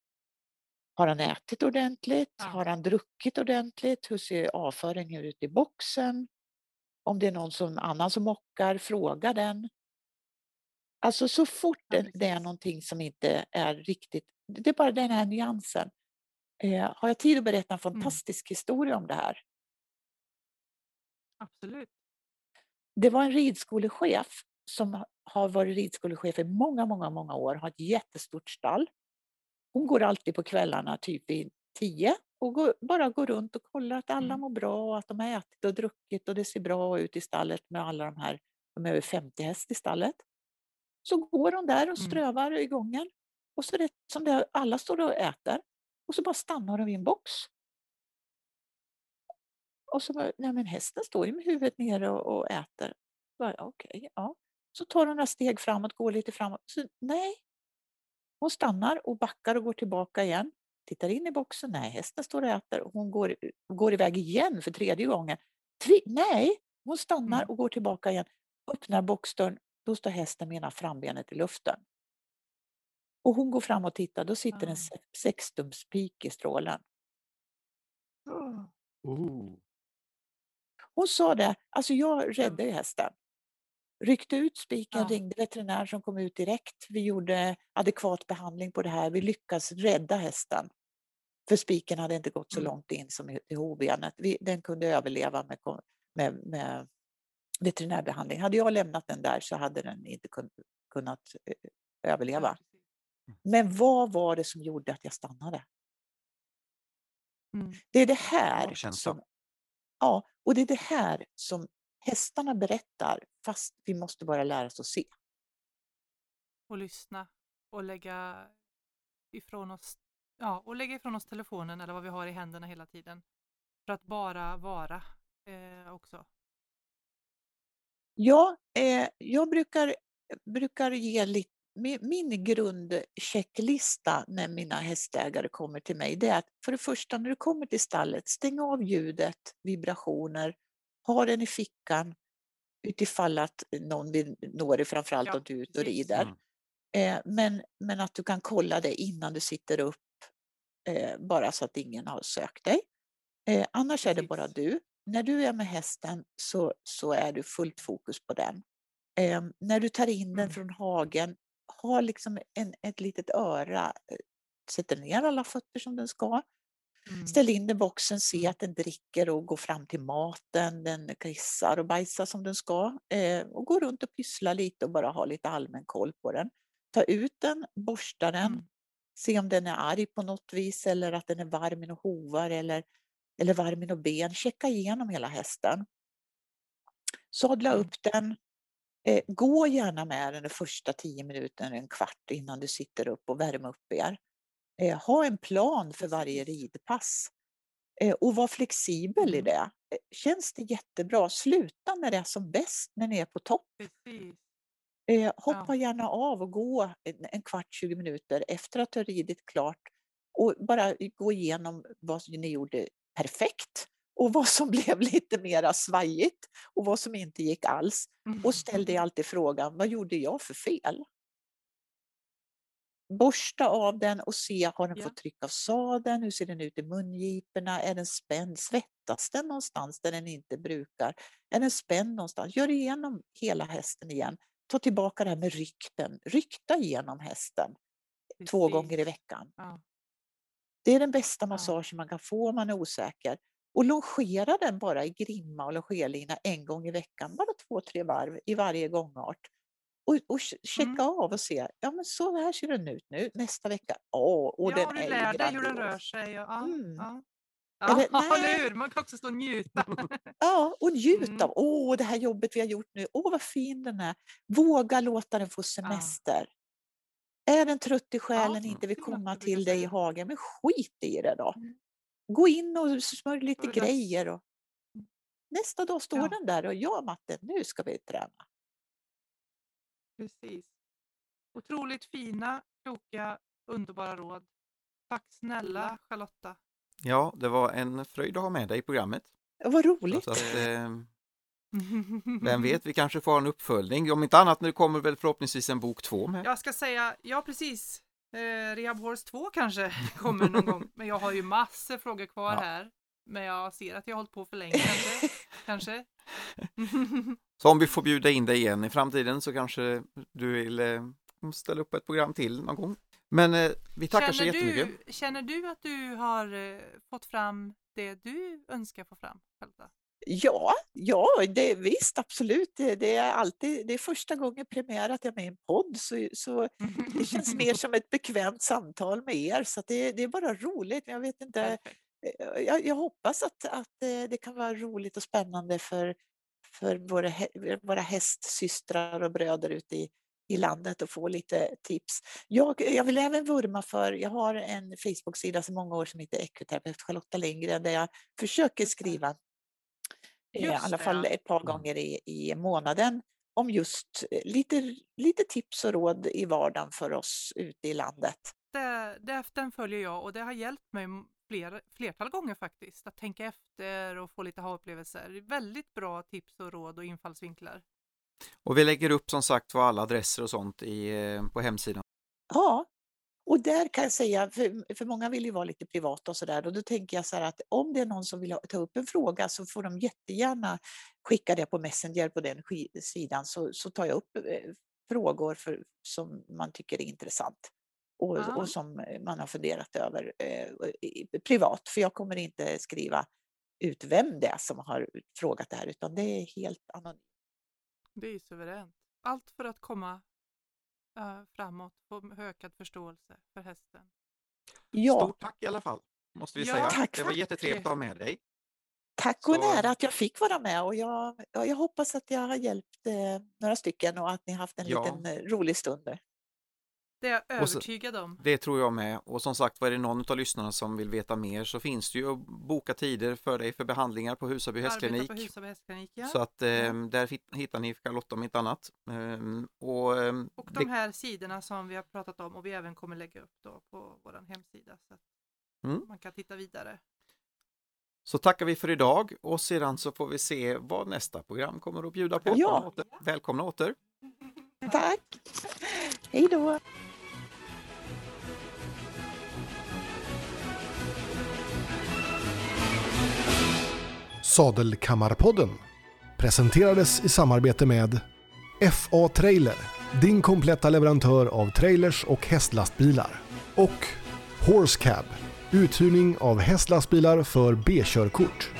Har han ätit ordentligt? Ja. Har han druckit ordentligt? Hur ser avföringen ut i boxen? Om det är någon som, annan som mockar, fråga den. Alltså så fort det, det är någonting som inte är riktigt, det är bara den här nyansen. Eh, har jag tid att berätta en Mm. fantastisk historia om det här? Absolut. Det var en ridskolechef som har varit ridskolechef i många, många, många år, har ett jättestort stall. Hon går alltid på kvällarna, typ vid tio, och går, bara går runt och kollar att alla Mm. mår bra och att de har ätit och druckit och det ser bra ut i stallet med alla de här, de är över 50 häst i stallet. Så går hon där och Mm. strövar i gången och så är det som det, alla står och äter och så bara stannar de vid en box. Och så bara, nej men hästen står ju med huvudet nere och, och äter. Okej, ja. Så tar hon några steg framåt, går lite framåt. Så, nej. Hon stannar och backar och går tillbaka igen. Tittar in i boxen, nej, hästen står och äter. Hon går, går iväg igen för tredje gången. Tre, nej, hon stannar Mm. och går tillbaka igen. Öppnar boxdörren, då står hästen med ena frambenet i luften. Och hon går fram och tittar, då sitter en Ah. se- sextumspik i strålen. Oh. Hon sa det, alltså jag räddade ju hästen. Ryckte ut spiken, Ja. ringde veterinär som kom ut direkt. Vi gjorde adekvat behandling på det här. Vi lyckades rädda hästen. För spiken hade inte gått så Mm. långt in som i hovbenet. Den kunde överleva med, med, med veterinärbehandling. Hade jag lämnat den där så hade den inte kun, kunnat eh, överleva. Men vad var det som gjorde att jag stannade? Mm. Det är det här som, ja, och det är det här som hästarna berättar fast vi måste bara lära oss att se. Och lyssna och lägga ifrån oss ja, och lägga ifrån oss telefonen eller vad vi har i händerna hela tiden. För att bara vara eh, också. Ja, eh, jag brukar, brukar ge lite, min, grundchecklista när mina hästägare kommer till mig, det är att för det första när du kommer till stallet, stäng av ljudet, vibrationer, ha den i fickan utifall att någon vill nå dig, framförallt Ja, om du är ute och rider. Mm. Eh, men, men att du kan kolla det innan du sitter upp, eh, bara så att ingen har sökt dig. Eh, annars är det bara du. När du är med hästen så, så är du fullt fokus på den. När du tar in den Mm. från hagen, ha liksom en, ett litet öra. Sätter ner alla fötter som den ska. Mm. Ställ in den i boxen, se att den dricker och går fram till maten. Den kissar och bajsar som den ska. Eh, och gå runt och pyssla lite och bara ha lite allmän koll på den. Ta ut den, borsta den. Mm. Se om den är arg på något vis eller att den är varm i några hovar eller, eller varm i några ben. Checka igenom hela hästen. Sadla Mm. upp den. Eh, gå gärna med den de första tio minuterna, en kvart innan du sitter upp och värmer upp er. Eh, ha en plan för varje ridpass. Eh, och var flexibel i Mm. det. Eh, känns det jättebra, sluta när det är som bäst, när ni är på topp. Precis. Hoppa Ja. gärna av och gå en, en kvart, 20 minuter efter att du har ridit klart och bara gå igenom vad ni gjorde perfekt och vad som <laughs> blev lite mera svajigt och vad som inte gick alls. Och ställ dig alltid frågan, vad gjorde jag för fel? Borsta av den och se, har den Ja. fått tryck av sadeln? Hur ser den ut i mungiporna? Är den spänd? Svettas den någonstans där den inte brukar? Är den spänd någonstans? Gör igenom hela hästen igen. Ta tillbaka det här med rykten. Rykta igenom hästen två Precis. gånger i veckan. Ja. Det är den bästa Ja. massagen man kan få om man är osäker. Och longera den bara i grimma och longerlina en gång i veckan, bara två, tre varv i varje gångart. Och, och ch- checka Mm. av och se, ja men så här ser den ut nu, nästa vecka, åh, och ja, den och du är lär dig hur den rör sig. och- Ja, Mm. ja. Eller, Ja, eller <laughs> hur? Man kan också stå och njuta. <laughs> Ja, och njut Mm. av, åh det här jobbet vi har gjort nu, åh vad fin den är. Våga låta den få semester. Är den trött i själen, Ja, inte vill komma till dig i hagen, men skit i det då. Mm. Gå in och smörj lite grejer. Och... Nästa dag står Ja. den där och ja Matte, nu ska vi träna. Precis. Otroligt fina, kloka, underbara råd. Tack snälla Charlotta. Ja, det var en fröjd att ha med dig i programmet. Ja, Vad roligt. Att, eh, <laughs> vem vet, vi kanske får en uppföljning. Om inte annat, nu kommer väl förhoppningsvis en bok två med. Jag ska säga, ja precis. Eh, Rehab Horse 2 kanske <laughs> kommer någon gång. Men jag har ju massor frågor kvar Ja. här. Men jag ser att jag har hållit på för länge kanske. <laughs> kanske. <laughs> Så om vi får bjuda in dig igen i framtiden så kanske du vill eh, ställa upp ett program till någon gång. Men eh, vi tackar så känner, jättemycket. du, känner du att du har eh, fått fram det du önskar få fram? Charlotta? Ja, ja det, visst absolut. Det, det, är alltid, det är första gången premiär att jag är med i en podd så, så det känns <laughs> mer som ett bekvämt samtal med er. Så att det, det är bara roligt. Jag vet inte, Perfekt. Eh, jag, jag hoppas att, att eh, det kan vara roligt och spännande för, för våra, våra hästsystrar och bröder ute i, i landet och få lite tips. Jag, jag vill även vurma för, jag har en Facebook-sida sedan många år som heter Ekoterapeut Charlotta Lindgren där jag försöker skriva eh, i alla fall ett par Mm. gånger i, i månaden om just eh, lite, lite tips och råd i vardagen för oss ute i landet. det, det, den följer jag och det har hjälpt mig fler, flertal gånger faktiskt. Att tänka efter och få lite ha-upplevelser. Väldigt bra tips och råd och infallsvinklar. Och vi lägger upp som sagt var alla adresser och sånt i, eh, på hemsidan. Ja, och där kan jag säga, för, för många vill ju vara lite privata och sådär, och då tänker jag så här att om det är någon som vill ta upp en fråga så får de jättegärna skicka det på Messenger på den sidan så, så tar jag upp eh, frågor för, som man tycker är intressant och, ja. och som man har funderat över eh, privat. För jag kommer inte skriva ut vem det är som har frågat det här utan det är helt anonymt. Det är suveränt. Allt för att komma uh, framåt, få ökad förståelse för hästen. Ja. Stort tack i alla fall, måste vi ja, säga. Tack. Det var jättetrevligt att ha med dig. Tack och nära att jag fick vara med och jag, jag hoppas att jag har hjälpt eh, några stycken och att ni har haft en ja. liten eh, rolig stund. Det är jag övertygad om. Det tror jag med. Och som sagt, var det någon av lyssnarna som vill veta mer så finns det ju att boka tider för dig för behandlingar på Husaby hästklinik. På Husaby hästklinik ja. Så att eh, där hittar ni Charlotta om inte annat. Ehm, och, eh, och de här sidorna som vi har pratat om och vi även kommer lägga upp då på vår hemsida. Så att mm. man kan titta vidare. Så tackar vi för idag och sedan så får vi se vad nästa program kommer att bjuda på. Ja. Välkomna åter! Tack! Hej då! Sadelkammarpodden presenterades i samarbete med FA Trailer, din kompletta leverantör av trailers och hästlastbilar. Och Horsecab, uthyrning av hästlastbilar för B-körkort.